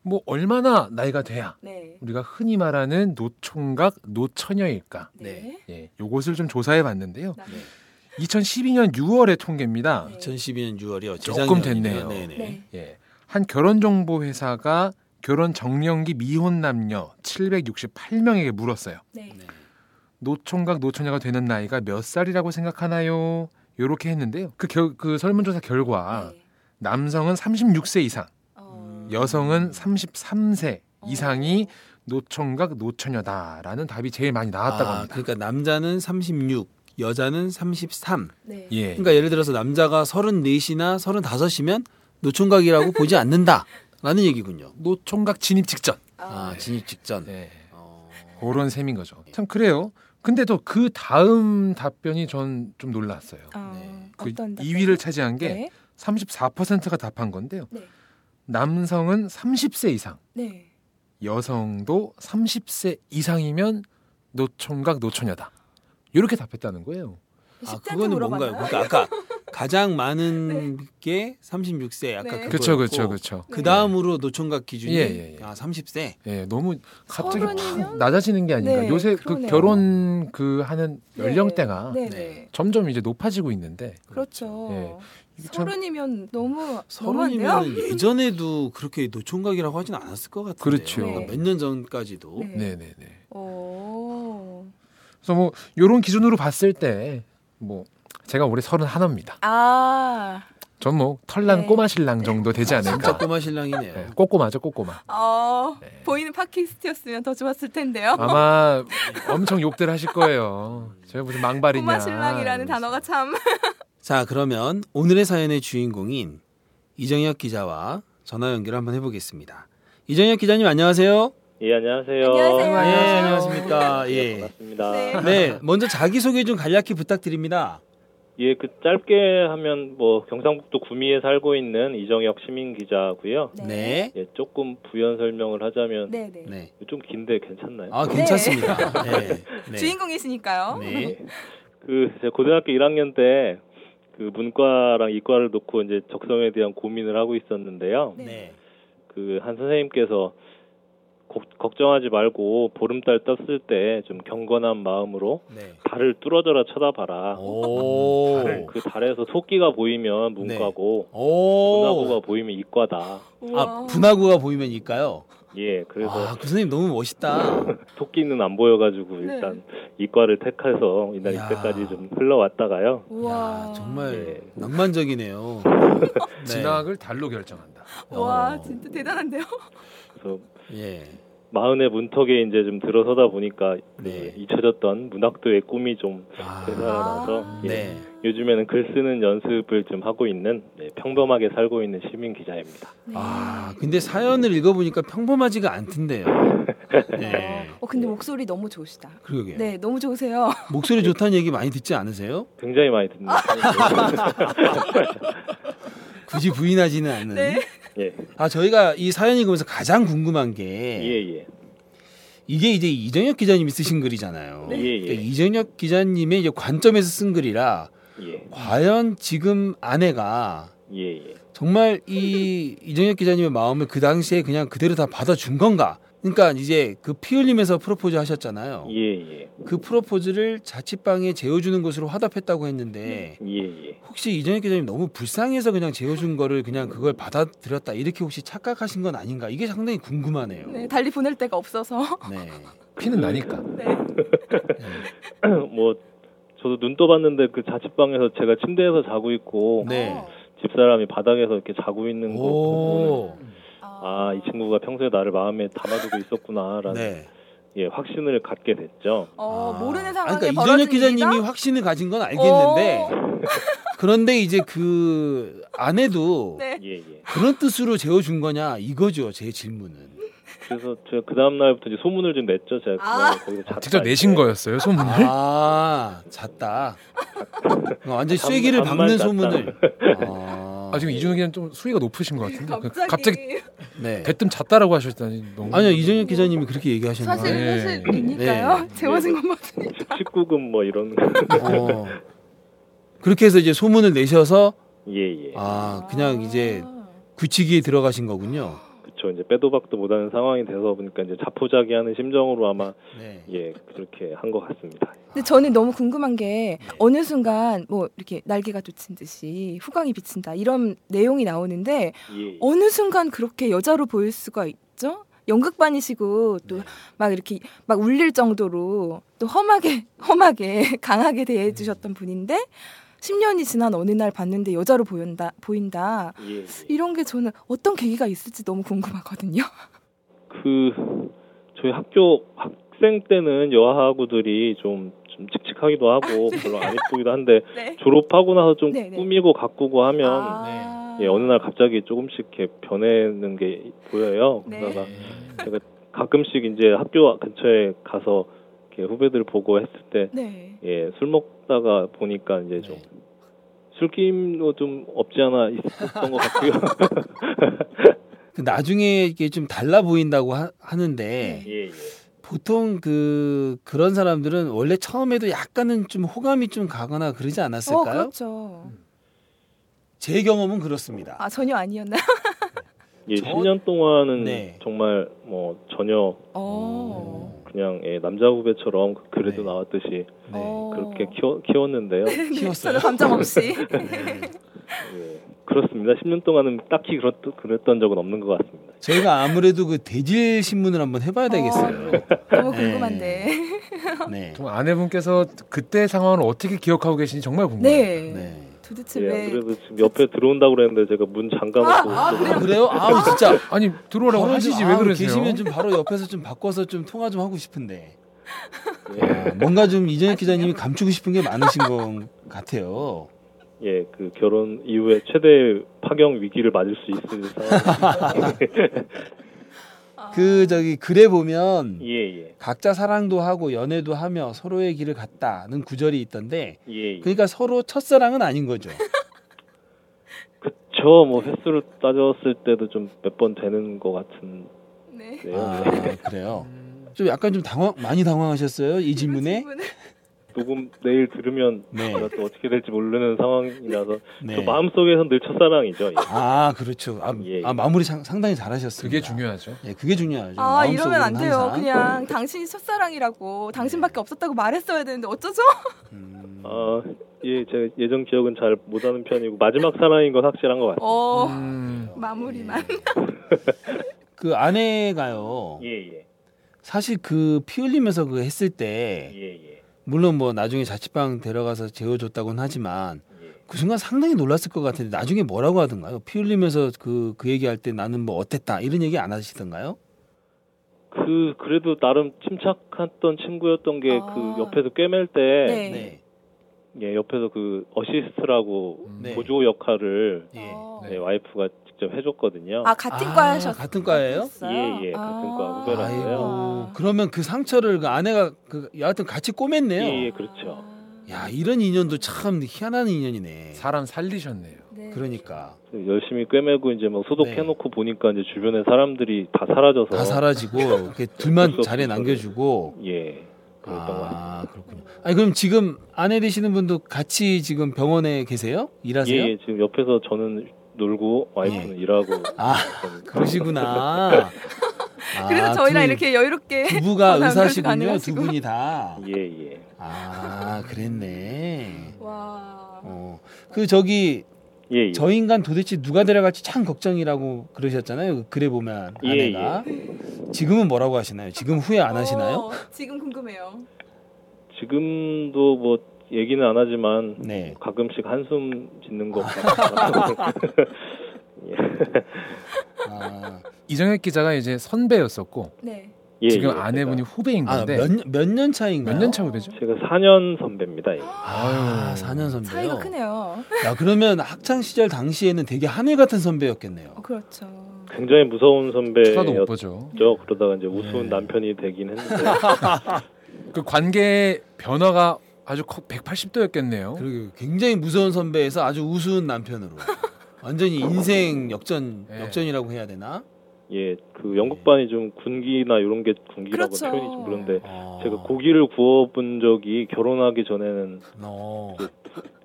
F: 뭐 얼마나 나이가 돼야
E: 네.
F: 우리가 흔히 말하는 노총각 노처녀일까?
E: 네.
F: 예, 요것을 좀 조사해 봤는데요.
E: 네.
F: 2012년 6월의 통계입니다.
E: 네.
C: 2012년 6월이요.
F: 조금 됐네요.
C: 네.
F: 예. 한 결혼 정보 회사가 결혼 정년기 미혼 남녀 768명에게 물었어요.
E: 네.
C: 네.
F: 노총각 노처녀가 되는 나이가 몇 살이라고 생각하나요? 요렇게 했는데요. 그, 결, 그 설문조사 결과
E: 네.
F: 남성은 36세 이상,
E: 어.
F: 여성은 33세
E: 어.
F: 이상이 노총각 노처녀다라는 답이 제일 많이 나왔다고
C: 아,
F: 합니다.
C: 그러니까 남자는 36, 여자는 33.
E: 네.
F: 예.
C: 그러니까 예를 들어서 남자가 34이나 35이면 노총각이라고 보지 않는다 라는 얘기군요.
F: 노총각 진입 직전.
C: 아, 진입 직전.
F: 네.
C: 어,
F: 그런 셈인 거죠. 참 그래요. 근데 또 그 다음 답변이 전 좀 놀랐어요.
E: 아,
C: 네.
F: 그
E: 어떤
F: 2위를 차지한 게
E: 네.
F: 34%가 답한 건데요.
E: 네.
F: 남성은 30세 이상,
E: 네.
F: 여성도 30세 이상이면 노총각 노처녀다. 이렇게 답했다는 거예요.
C: 아, 그거는
E: 물어봤나요?
C: 뭔가요? 그러니까 아까 가장 많은 게 36세. 아까
E: 네.
F: 그렇죠,
C: 그거였고
F: 그렇죠, 그렇죠.
C: 그 다음으로 노총각 기준이
F: 예, 예, 예.
C: 아 30세.
F: 예, 너무 갑자기? 팍 낮아지는 게 아닌가.
E: 네,
F: 요새
E: 그러네요.
F: 그 결혼 그 하는 연령대가
E: 네.
C: 네.
E: 네.
F: 점점 이제 높아지고 있는데
E: 그렇죠.
F: 예.
E: 서른이면 너무?
C: 서른이면 예전에도 그렇게 노총각이라고 하진 않았을 것 같은데.
F: 그렇죠.
E: 네.
C: 몇년 전까지도.
E: 네.
F: 네, 네, 네.
E: 오.
F: 그래서 뭐 요런 기준으로 봤을 때 뭐 제가 올해 서른 하나입니다.
E: 아,
F: 전뭐 털난
E: 네.
F: 꼬마 신랑 정도 되지
C: 진짜
F: 않을까.
C: 꼬마 신랑이네요.
F: 네, 꼬꼬마죠, 꼬꼬마.
E: 어,
F: 네.
E: 보이는 팟캐스트였으면 더 좋았을 텐데요.
F: 아마 엄청 욕들 하실 거예요. 제가 무슨 망발이냐.
E: 꼬마 신랑이라는 단어가 참.
C: 자, 그러면 오늘의 사연의 주인공인 이정혁 기자와 전화 연결 한번 해보겠습니다. 이정혁 기자님 안녕하세요.
H: 예, 안녕하세요.
E: 안녕하세요.
C: 예, 안녕하십니까.
H: 네,
C: 예.
H: 반갑습니다.
E: 네.
C: 네, 먼저 자기 소개 좀 간략히 부탁드립니다.
H: 예, 그 짧게 하면 뭐 경상북도 구미에 살고 있는 이정혁 시민 기자고요.
C: 네.
H: 예, 조금 부연 설명을 하자면
E: 네, 네.
C: 네.
H: 좀 긴데 괜찮나요?
C: 아, 괜찮습니다. 네. 네.
E: 주인공이시니까요.
C: 네.
H: 그 제가 고등학교 1학년 때 그 문과랑 이과를 놓고 이제 적성에 대한 고민을 하고 있었는데요.
E: 네.
C: 네.
H: 그한 선생님께서 고- 걱정하지 말고 보름달 떴을 때 좀 경건한 마음으로
C: 네.
H: 달을 뚫어져라 쳐다봐라.
C: 오.
H: 달을 그 달에서 토끼가 보이면 문과고 분화구가
C: 오.
H: 보이면 이과다.
C: 아, 분화구가 보이면 이까요?
H: 예, 그래서
C: 아, 그 선생님 너무 멋있다.
H: 토끼는 안 보여가지고
E: 네.
H: 일단 이과를 택해서 이날. 이때까지 좀 흘러왔다가요.
C: 야, 정말
H: 네.
C: 낭만적이네요. 네.
F: 진학을 달로 결정한다.
E: 와,
C: 어.
E: 진짜 대단한데요?
H: 그래서
C: 예.
H: 마흔의 문턱에 이제 좀 들어서다 보니까
C: 네.
H: 그 잊혀졌던 문학도의 꿈이 좀
C: 아,
H: 되살아나서
E: 아.
H: 예,
C: 네.
H: 요즘에는 글 쓰는 연습을 좀 하고 있는 네, 평범하게 살고 있는 시민 기자입니다.
E: 네.
C: 아, 근데 사연을 읽어보니까 평범하지가 않던데요. 네.
E: 어, 근데 목소리 너무 좋으시다.
C: 그러게요.
E: 네, 너무 좋으세요.
C: 목소리 좋다는 얘기 많이 듣지 않으세요?
H: 굉장히 많이 듣는
C: 굳이 부인하지는 않는.
E: 네.
H: 예,
C: 아, 저희가 이 사연 읽으면서 가장 궁금한 게
H: 예, 예.
C: 이게 이제 이정혁 기자님이 쓰신 글이잖아요.
H: 예,
C: 그러니까
H: 예.
C: 이정혁 기자님의 이제 관점에서 쓴 글이라
H: 예,
C: 과연 지금 아내가
H: 예, 예.
C: 정말 이 이정혁 기자님의 마음을 그 당시에 그냥 그대로 다 받아준 건가? 그러니까 이제 그 피 흘리면서 프로포즈 하셨잖아요.
H: 예, 예.
C: 그 프로포즈를 자취방에 재워주는 것으로 화답했다고 했는데
H: 예, 예.
C: 혹시 이정혁 기자님 너무 불쌍해서 그냥 재워준 거를 그냥 그걸 받아들였다 이렇게 혹시 착각하신 건 아닌가? 이게 상당히 궁금하네요.
E: 네, 달리 보낼 데가 없어서.
C: 네.
F: 피는 나니까.
E: 네.
H: 뭐 저도 눈 떠봤는데 그 자취방에서 제가 침대에서 자고 있고
C: 네.
E: 어.
H: 집사람이 바닥에서 이렇게 자고 있는 거 보고
C: 오.
H: 아, 이 친구가 평소에 나를 마음에 담아두고 있었구나라는
C: 네.
H: 예, 확신을 갖게 됐죠.
E: 어,
C: 아.
E: 모르는 상황에
C: 그러니까
E: 벌어진
C: 이정혁 기자님이
E: 일이다?
C: 확신을 가진 건 알겠는데
E: 어.
C: 그런데 이제 그 아내도
E: 네.
H: 예, 예.
C: 그런 뜻으로 재워준 거냐 이거죠 제 질문은.
H: 그래서 제가 그 다음 날부터 이제 소문을 좀 냈죠. 제가
E: 아.
H: 거기서 잤다
F: 직접 내신. 거였어요, 소문을?
C: 아 잤다. 어, 완전 히 쐐기를 박는
H: 잤다.
C: 소문을. 아,
F: 아, 지금 이준호 기자는 좀 수위가 높으신 것 같은데.
E: 갑자기,
F: 갑자기
C: 네.
F: 대뜸 잤다라고 하셨다니 너무.
C: 아니요 이정혁 기자님이 그렇게 얘기하셨나요?
E: 사실
F: 네.
E: 사실이니까요.
C: 네.
E: 재워진 것 맞으니까.
H: 19금 뭐 이런
C: 어. 그렇게 해서 이제 소문을 내셔서
H: 예, 예.
C: 아 그냥 이제 굳히기에 들어가신 거군요.
H: 그쵸 이제 빼도 박도 못하는 상황이 돼서 보니까 이제 자포자기하는 심정으로 아마
C: 네.
H: 예 그렇게 한 것 같습니다.
E: 근데 저는 너무 궁금한 게 어느 순간 뭐 이렇게 날개가 돋친 듯이 후광이 비친다 이런 내용이 나오는데
H: 예, 예.
E: 어느 순간 그렇게 여자로 보일 수가 있죠? 연극반이시고 또 막 이렇게 막 울릴 정도로 또 험하게 험하게 강하게 대해 주셨던 분인데 10년이 지난 어느 날 봤는데 여자로 보인다 보인다
H: 예, 예.
E: 이런 게 저는 어떤 계기가 있을지 너무 궁금하거든요.
H: 그 저희 학교 학 생 때는 여하구들이 좀, 좀 묵직하기도 하고 별로 안 이쁘기도 한데
E: 네.
H: 졸업하고 나서 좀
E: 네, 네.
H: 꾸미고 가꾸고 하면
E: 아.
H: 예, 어느 날 갑자기 조금씩 이렇게 변해는 게 보여요.
E: 네.
H: 그러다가 제가 가끔씩 이제 학교 근처에 가서 이렇게 후배들 보고 했을 때
E: 네.
H: 예, 술 먹다가 보니까 이제 좀 술김도 좀 없지 않아 있었던 것 같고요.
C: 그 나중에 이게 좀 달라 보인다고 하, 하는데
H: 예, 예.
C: 보통 그 그런 사람들은 원래 처음에도 약간은 좀 호감이 좀 가거나 그러지
E: 어,
C: 않았을까요?
E: 그렇죠.
C: 제 경험은 그렇습니다.
E: 아, 전혀 아니었나요?
H: 예,
C: 저-
H: 10년 동안은
C: 네.
H: 정말 뭐 전혀
E: 어.
H: 그냥 예, 남자 후배처럼 그래도
C: 네.
H: 나왔듯이
C: 네.
E: 어.
H: 그렇게 키워, 키웠는데요.
C: 키웠어요.
E: 전혀 감정 없이.
C: 네.
H: 예, 그렇습니다. 10년 동안은 딱히 그렇, 그랬던 적은 없는 것 같습니다.
C: 저희가 아무래도 그 대질 신문을 한번 해봐야 되겠어요.
E: 너무
C: 네.
E: 궁금한데.
C: 네.
F: 정말 아내분께서 그때 상황을 어떻게 기억하고 계신지 정말 궁금해요.
E: 네.
C: 네.
E: 도대체
H: 예,
E: 왜?
H: 안 그래도 지금 옆에 들어온다고 그랬는데 제가 문 잠가놓고
E: 아, 아,
H: 좀-
C: 아, 그래요? 아우 진짜.
F: 아니 들어오라고 하시지
C: 좀,
F: 왜 그러세요?
C: 계시면 좀 바로 옆에서 좀 바꿔서 좀 통화 좀 하고 싶은데.
H: 예,
C: 아, 뭔가 좀 이정혁 기자님이 감추고 싶은 게 많으신 것 같아요.
H: 예, 그 결혼 이후에 최대 파경 위기를 맞을 수 있을 상황.
E: 아.
C: 그 저기 글에 보면
H: 예, 예,
C: 각자 사랑도 하고 연애도 하며 서로의 길을 갔다는 구절이 있던데
H: 예, 예.
C: 그러니까 서로 첫사랑은 아닌 거죠.
H: 그쵸, 뭐 횟수를 따졌을 때도 좀 몇 번 되는 것 같은데요.
E: 네.
C: 아,
H: 네.
C: 그래요. 좀 약간 좀 당황 많이 당황하셨어요 이 질문에.
H: 녹음 내일 들으면
C: 네.
H: 제가 또 어떻게 될지 모르는 상황이라서
C: 네.
H: 그 마음속에선 늘 첫사랑이죠. 예.
C: 아 그렇죠. 아,
H: 예, 예.
C: 아, 마무리 상, 상당히 잘하셨습니다.
F: 그게 중요하죠.
C: 예, 그게 중요하죠.
E: 아 이러면 안 돼요.
C: 항상.
E: 그냥 당신이 첫사랑이라고 당신밖에 없었다고 말했어야 되는데 어쩌죠?
C: 음,
H: 아, 예, 제가 예전 기억은 잘 못하는 편이고 마지막 사랑인 건 확실한 것 같아요.
E: 어
F: 음,
E: 마무리만.
C: 그 아내가요.
H: 예, 예,
C: 사실 그 피 흘리면서 그 했을 때
H: 예, 예.
C: 물론 뭐 나중에 자취방 데려가서 재워줬다고는 하지만
H: 예.
C: 그 순간 상당히 놀랐을 것 같은데 나중에 뭐라고 하던가요? 피 흘리면서 그, 그 얘기할 때 나는 뭐 어땠다 이런 얘기 안 하시던가요?
H: 그 그래도 나름 침착했던 친구였던 게그
E: 아.
H: 옆에서 꿰맬 때
E: 네.
C: 네.
H: 예, 옆에서 그 어시스트라고
C: 네.
H: 보조 역할을
C: 예.
E: 어.
H: 네, 와이프가 직접 해줬거든요.
E: 아 같은
C: 아,
E: 과셨어요?
C: 같은 과예요?
H: 예, 예, 같은 과 후배라서요.
C: 그러면 그 상처를 그 아내가 그 여하튼 같이 꼬맸네요.
H: 예, 예, 그렇죠.
C: 야 이런 인연도 참 희한한 인연이네.
F: 사람 살리셨네요.
E: 네.
C: 그러니까
H: 열심히 꿰매고 이제 막 소독해놓고
C: 네.
H: 보니까 이제 주변에 사람들이 다 사라져서
C: 다 사라지고 이렇게 둘만 자리에. 남겨주고.
H: 예. 아
C: 그렇군요. 아니 그럼 지금 아내 되시는 분도 같이 지금 병원에 계세요? 일하세요?
H: 예, 예, 지금 옆에서 저는 놀고 와이프는 일하고
C: 아
H: 있습니다.
C: 그러시구나.
E: 그래서
C: 아,
E: 저희랑
C: 두-
E: 이렇게 여유롭게
C: 부부가 의사시군요. 두. 분이 다.
H: 예, 예.
C: 아 그랬네.
E: 와.
C: 어. 그 저기
H: 예, 예.
C: 저 인간 도대체 누가 데려갈지 참 걱정이라고 그러셨잖아요. 글에 보면
H: 예,
C: 아내가. 지금은 뭐라고 하시나요? 지금 후회 안 하시나요?
E: 어, 지금 궁금해요.
H: 지금도 뭐 얘기는 안 하지만
C: 네.
H: 가끔씩 한숨 짓는 것 같아요. 예.
C: 아,
F: 이정혁 기자가 이제 선배였었고
E: 네.
H: 예,
F: 지금
H: 예,
F: 아내분이 후배인
C: 아,
F: 건데
C: 몇, 몇년 차인가요?
F: 몇 년 차 후배죠?
H: 제가 4년 선배입니다. 예.
C: 아,
F: 아유.
C: 4년 선배요.
E: 차이가 크네요.
C: 야, 그러면 학창 시절 당시에는 되게 하늘 같은 선배였겠네요.
E: 어, 그렇죠.
H: 굉장히 무서운 선배였죠. 그러다가 이제 우스운
C: 네.
H: 남편이 되긴 했는데
F: 그 관계 변화가 아주 180도였겠네요.
C: 그리고 굉장히 무서운 선배에서 아주 우스운 남편으로 완전히 인생 역전
F: 네.
C: 역전이라고 해야 되나?
H: 예, 그 영국반이 좀 군기나 이런 게 군기라고
E: 그렇죠.
H: 표현이 좀 그런데
C: 어.
H: 제가 고기를 구워본 적이 결혼하기 전에는
C: 어.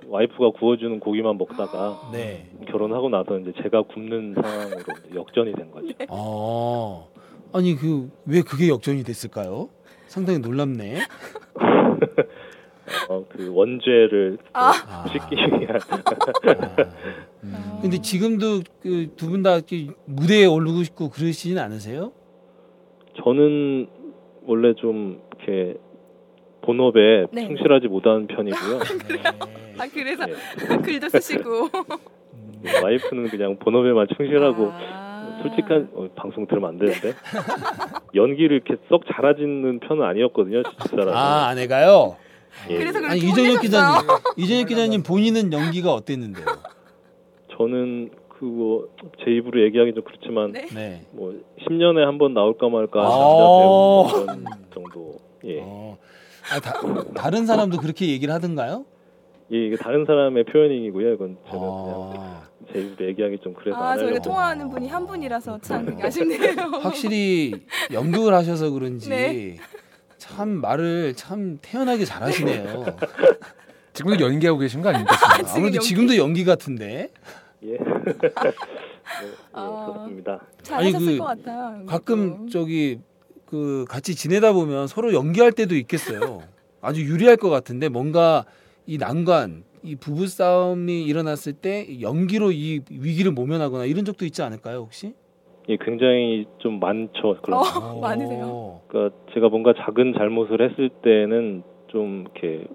H: 와이프가 구워주는 고기만 먹다가
C: 네.
H: 결혼하고 나서 이제 제가 굽는 상황으로 역전이 된 거죠.
C: 어. 아니 그 왜 그게 역전이 됐을까요? 상당히 놀랍네.
H: 어, 그 원죄를
C: 아.
H: 씻기 위한
C: 아. 근데 지금도 그 두 분 다 무대에 오르고 싶고 그러시진 않으세요?
H: 저는 원래 좀 이렇게 본업에
E: 네.
H: 충실하지 못하는 편이고요.
C: 네.
E: 아 그래서
H: 예.
E: 글도 쓰시고.
H: 와이프는 그냥 본업에만 충실하고
E: 아.
H: 솔직한 어, 방송 들으면 안 되는데 연기를 이렇게 썩 잘하지는 편은 아니었거든요. 집사라서.
C: 아 아내가요.
H: 예.
E: 그래서
C: 아니
E: 그렇게
C: 이정혁
E: 혼내셨어요.
C: 기자님, 이정혁 기자님 본인은 연기가 어땠는데요?
H: 저는 그거 제 입으로 얘기하기 좀 그렇지만
E: 네.
C: 네.
H: 뭐 10년에 한 번 나올까 말까
C: 아.
H: 남자 배우 정도. 예.
C: 어. 아, 다, 다른 사람도 그렇게 얘기를 하던가요?
H: 예, 이게 다른 사람의 표현이고요. 이건 제가 그냥
C: 아,
H: 제 입으로 얘기하기 좀 그래서 아안
E: 저희가. 통화하는 분이 한 분이라서 참 아쉽네요.
C: 확실히 연극을 하셔서 그런지
E: 네.
C: 참 말을 참 태연하게 잘하시네요.
F: 지금도 연기하고 계신 거 아닙니까? 지금?
E: 지금
C: 아무래도
E: 연기.
C: 지금 도 연기 같은데
H: 예. 네,
E: 아.
H: 예, 그렇습니다.
E: 잘하셨을
C: 아니, 그
E: 것 같아요.
C: 가끔 저기 그 같이 지내다 보면 서로 연기할 때도 있겠어요. 아주 유리할 것 같은데 뭔가 이 난관, 이 부부 싸움이 일어났을 때 연기로 이 위기를 모면하거나 이런 적도 있지 않을까요, 혹시?
H: 예, 굉장히 좀 많죠. 그런.
E: 어, 많으세요.
H: 그러니까 제가 뭔가 작은 잘못을 했을 때는 좀 이렇게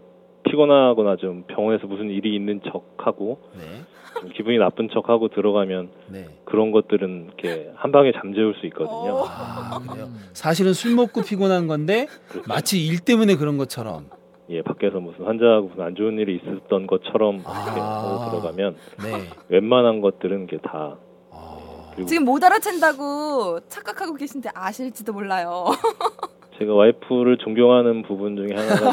H: 피곤하거나 좀 병원에서 무슨 일이 있는 척하고
C: 네,
H: 좀 기분이 나쁜 척하고 들어가면
C: 네.
H: 그런 것들은 이렇게 한 방에 잠재울 수 있거든요.
E: 어.
C: 아 그래요. 사실은 술 먹고 피곤한 건데 마치 일 때문에 그런 것처럼.
H: 예, 밖에서 무슨 환자하고 무슨 안 좋은 일이 있었던 것처럼 이렇게
C: 아.
H: 들어가면
C: 네.
H: 웬만한 것들은 이게 다
C: 아,
E: 지금 못 알아챈다고 착각하고 계신데 아실지도 몰라요.
H: 제가 와이프를 존경하는 부분 중에 하나가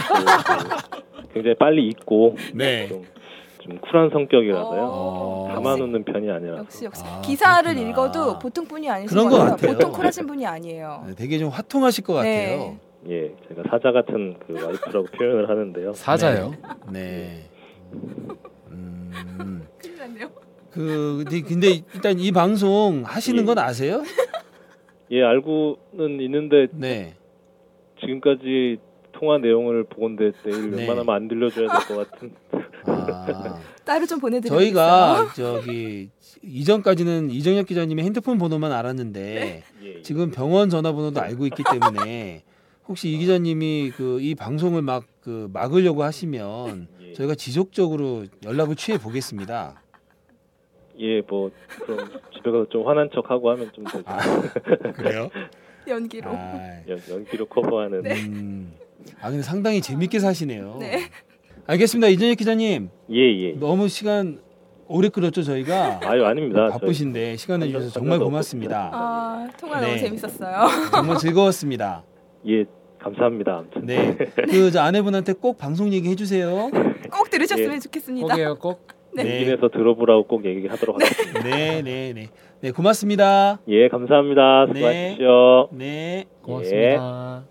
H: 그 굉장히 빨리 잊고
C: 네.
H: 좀, 좀 쿨한 성격이라서요.
C: 어.
H: 담아놓는 편이 아니라
E: 역시 역시
C: 아,
E: 기사를
C: 그렇구나.
E: 읽어도 보통 분이 아니신
C: 그런 것것
E: 같아요.
C: 같아요.
E: 보통 쿨하신 분이 아니에요.
C: 네, 되게 좀 화통하실 것
E: 네.
C: 같아요.
H: 예, 제가 사자 같은 그 와이프라고 표현을 하는데요.
F: 사자요.
C: 네. 음. 그 근데, 일단 이 방송 하시는
H: 예.
C: 건 아세요?
H: 예, 알고는 있는데
C: 네.
H: 지금까지 통화 내용을 보건대 내일
C: 네.
H: 웬만하면 안 들려줘야 될 것 같은.
C: 아,
E: 따로 좀 보내드리겠어요.
C: 저희가 저기 이전까지는 이정혁 기자님의 핸드폰 번호만 알았는데
H: 예, 예.
C: 지금 병원 전화번호도 알고 있기 때문에 혹시 이 기자님이 그 이 방송을 막 그 막으려고 하시면
H: 예.
C: 저희가 지속적으로 연락을 취해 보겠습니다.
H: 예, 뭐 그럼 집에 가서 좀 화난 척 하고 하면 좀 되죠.
C: 아, 그래요?
E: 연기로.
C: 아,
H: 연, 연기로 커버하는.
C: 음, 아 근데 상당히 재밌게 사시네요.
E: 네.
C: 알겠습니다, 이정혁 기자님.
H: 예, 예.
C: 너무 시간 오래 끌었죠 저희가.
H: 아유, 아닙니다.
C: 바쁘신데 시간 내주셔서 정말 고맙습니다.
E: 아 통화
C: 네.
E: 너무 재밌었어요.
C: 정말 즐거웠습니다.
H: 저- 예, 감사합니다. 아무튼.
C: 네, 그 저 아내분한테 꼭 방송 얘기 해주세요.
E: 꼭 들으셨으면
H: 예.
E: 좋겠습니다.
F: 꼭이에요, 꼭.
C: 네,
H: 인에서 들어보라고 꼭 얘기하도록 하겠습니다.
C: 네, 네, 네, 네, 고맙습니다.
H: 예, 감사합니다.
C: 네.
H: 수고하십시오.
C: 네.
F: 고맙습니다.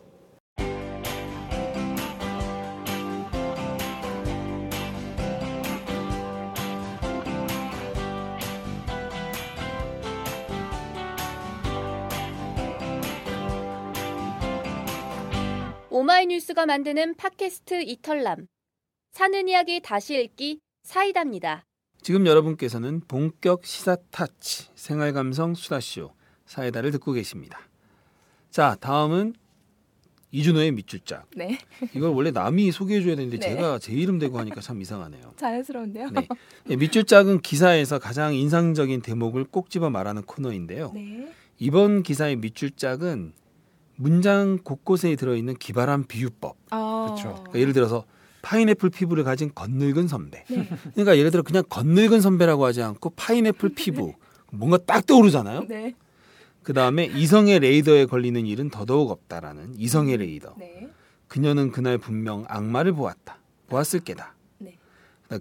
B: 오마이뉴스가 만드는 팟캐스트 이털남. 사는 이야기 다시 읽기 사이다입니다.
C: 지금 여러분께서는 본격 시사 타치 생활 감성 수다쇼 사이다를 듣고 계십니다. 자, 다음은 이준호의 밑줄짝.
E: 네.
C: 이걸 원래 남이 소개해줘야 되는데
E: 네.
C: 제가 제 이름 대고 하니까 참 이상하네요.
E: 자연스러운데요.
C: 네. 네, 밑줄짝은 기사에서 가장 인상적인 대목을 꼭 집어 말하는 코너인데요.
E: 네.
C: 이번 기사의 밑줄짝은 문장 곳곳에 들어있는 기발한 비유법.
E: 아.
F: 그쵸.
C: 그러니까 예를 들어서 파인애플 피부를 가진 건늙은 선배.
E: 네.
C: 그러니까 예를 들어 그냥 건늙은 선배라고 하지 않고 파인애플 피부. 뭔가 딱 떠오르잖아요.
E: 네.
C: 그 다음에 이성의 레이더에 걸리는 일은 더더욱 없다라는 이성의 레이더.
E: 네.
C: 그녀는 그날 분명 악마를 보았다. 보았을 게다.
E: 네.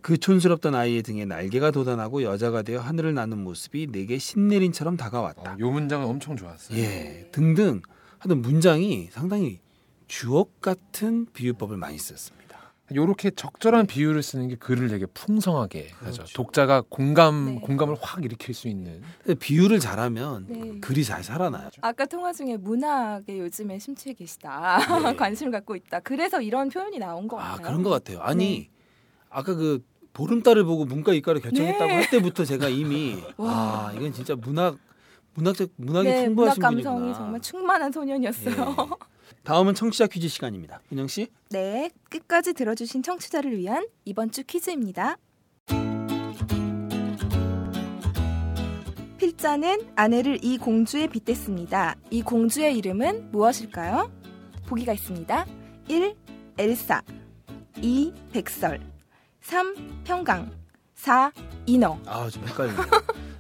C: 그 촌스럽던 아이의 등에 날개가 돋아나고 여자가 되어 하늘을 나는 모습이 내게 신내린처럼 다가왔다.
F: 어, 요 문장은 엄청 좋았어요.
C: 예, 등등 하여튼 문장이 상당히 주옥 같은 비유법을 많이 썼습니다.
F: 요렇게 적절한 비유를 쓰는 게 글을 되게 풍성하게 하죠.
C: 그렇죠.
F: 독자가 공감
E: 네.
F: 공감을 확 일으킬 수 있는.
C: 비유를 잘하면
E: 네.
C: 글이 잘 살아나요.
E: 아까 통화 중에 문학에 요즘에 심취해 계시다.
C: 네.
E: 관심을 갖고 있다. 그래서 이런 표현이 나온
C: 것아
E: 같아요.
C: 그런 것 같아요. 아니
E: 네.
C: 아까 그 보름달을 보고 문과 이과를 결정했다고
E: 네.
C: 할 때부터 제가 이미
E: 와.
C: 아 이건 진짜 문학 문학적 문학이
E: 네, 문학
C: 풍부하신
E: 감성이
C: 분이구나.
E: 정말 충만한 소년이었어요.
C: 예. 다음은 청취자 퀴즈 시간입니다. 은영 씨.
E: 네, 끝까지 들어주신 청취자를 위한 이번 주 퀴즈입니다. 필자는 아내를 이 공주에 빗댔습니다. 이 공주의 이름은 무엇일까요? 보기가 있습니다. 1. 엘사 2. 백설 3. 평강 4. 인어
C: 아, 좀 헷갈리네요.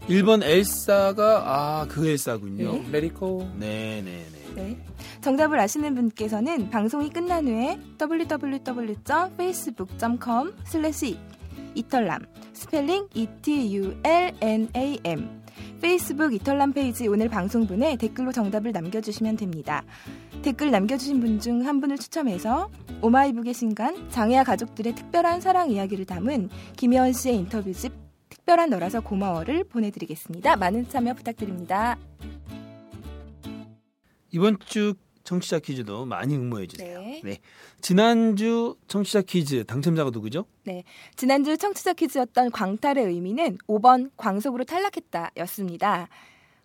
C: 1번 엘사가 아, 그 엘사군요.
E: 네.
F: Let it go.
C: 네, 네, 네.
E: 네. 정답을 아시는 분께서는 방송이 끝난 후에 www.facebook.com 슬래시 이털남 스펠링 E-T-U-L-N-A-M 페이스북 이털남 페이지 오늘 방송분에 댓글로 정답을 남겨주시면 됩니다. 댓글 남겨주신 분 중 한 분을 추첨해서 오마이북의 신간 장애아 가족들의 특별한 사랑 이야기를 담은 김혜원 씨의 인터뷰집 특별한 너라서 고마워를 보내드리겠습니다. 많은 참여 부탁드립니다.
C: 이번 주 청취자 퀴즈도 많이 응모해 주세요.
E: 네.
C: 지난주 청취자 퀴즈 당첨자가 누구죠?
E: 지난주 청취자 퀴즈였던 광탈의 의미는 5번 광속으로 탈락했다였습니다.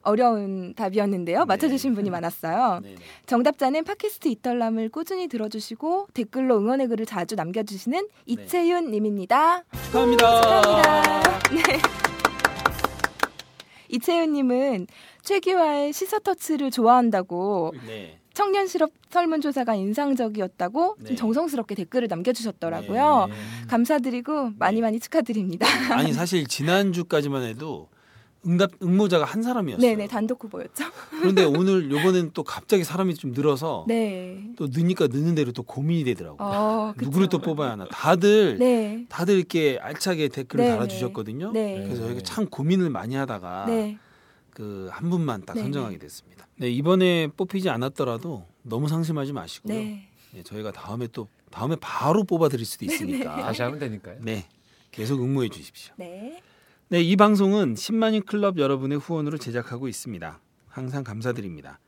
E: 어려운 답이었는데요. 맞춰주신 분이 많았어요.
C: 네, 네.
E: 정답자는 팟캐스트 이털남을 꾸준히 들어주시고 댓글로 응원의 글을 자주 남겨주시는 이채윤 님입니다.
C: 축하합니다.
E: 축하합니다. 네. 이채윤 님은 최기화의 시서터치를 좋아한다고
C: 네.
E: 청년 실업 설문조사가 인상적이었다고
C: 네.
E: 좀 정성스럽게 댓글을 남겨주셨더라고요.
C: 네.
E: 감사드리고 많이 많이 축하드립니다.
C: 아니 사실 지난 주까지만 해도 응답 응모자가 한 사람이었어요.
E: 네네 단독 후보였죠.
C: 그런데 오늘 요번엔 또 갑자기 사람이 좀 늘어서
E: 네.
C: 또 느니까 느는 대로 또 고민이 되더라고요.
E: 어.
C: 누구를 또 뽑아야 하나. 다들
E: 네.
C: 다들 이렇게 알차게 댓글을
E: 네,
C: 달아주셨거든요.
E: 네.
C: 그래서 저희가 참 고민을 많이 하다가
E: 네.
C: 그 한 분만 딱
E: 네,
C: 선정하게 됐습니다. 네, 이번에 뽑히지 않았더라도 너무 상심하지 마시고요.
E: 네.
C: 네, 저희가 다음에 또 다음에 바로 뽑아 드릴 수도 있으니까.
F: 다시 하면 되니까요.
C: 네, 계속 응모해 주십시오.
E: 네.
C: 네, 이 방송은 10만인 클럽 여러분의 후원으로 제작하고 있습니다. 항상 감사드립니다.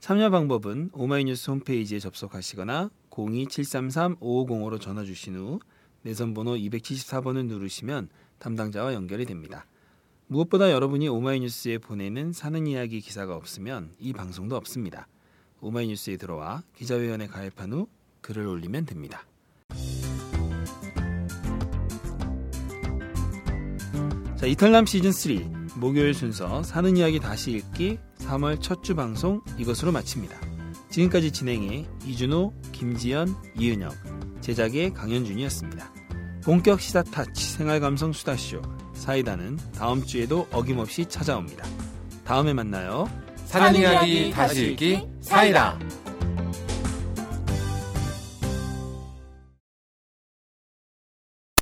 C: 참여 방법은 오마이뉴스 홈페이지에 접속하시거나 02-733-5505로 전화 주신 후 내선 번호 274번을 누르시면 담당자와 연결이 됩니다. 무엇보다 여러분이 오마이뉴스에 보내는 사는 이야기 기사가 없으면 이 방송도 없습니다. 오마이뉴스에 들어와 기자회원에 가입한 후 글을 올리면 됩니다. 자, 이탈남 시즌 3 목요일 순서 사는 이야기 다시 읽기 3월 첫 주 방송 이것으로 마칩니다. 지금까지 진행해 이준호, 김지연, 이은영, 제작의 강현준이었습니다. 본격 시사 타치 생활 감성 수다쇼 사이다는 다음 주에도 어김없이 찾아옵니다. 다음에 만나요.
F: 사는 이야기 다시 읽기 사이다.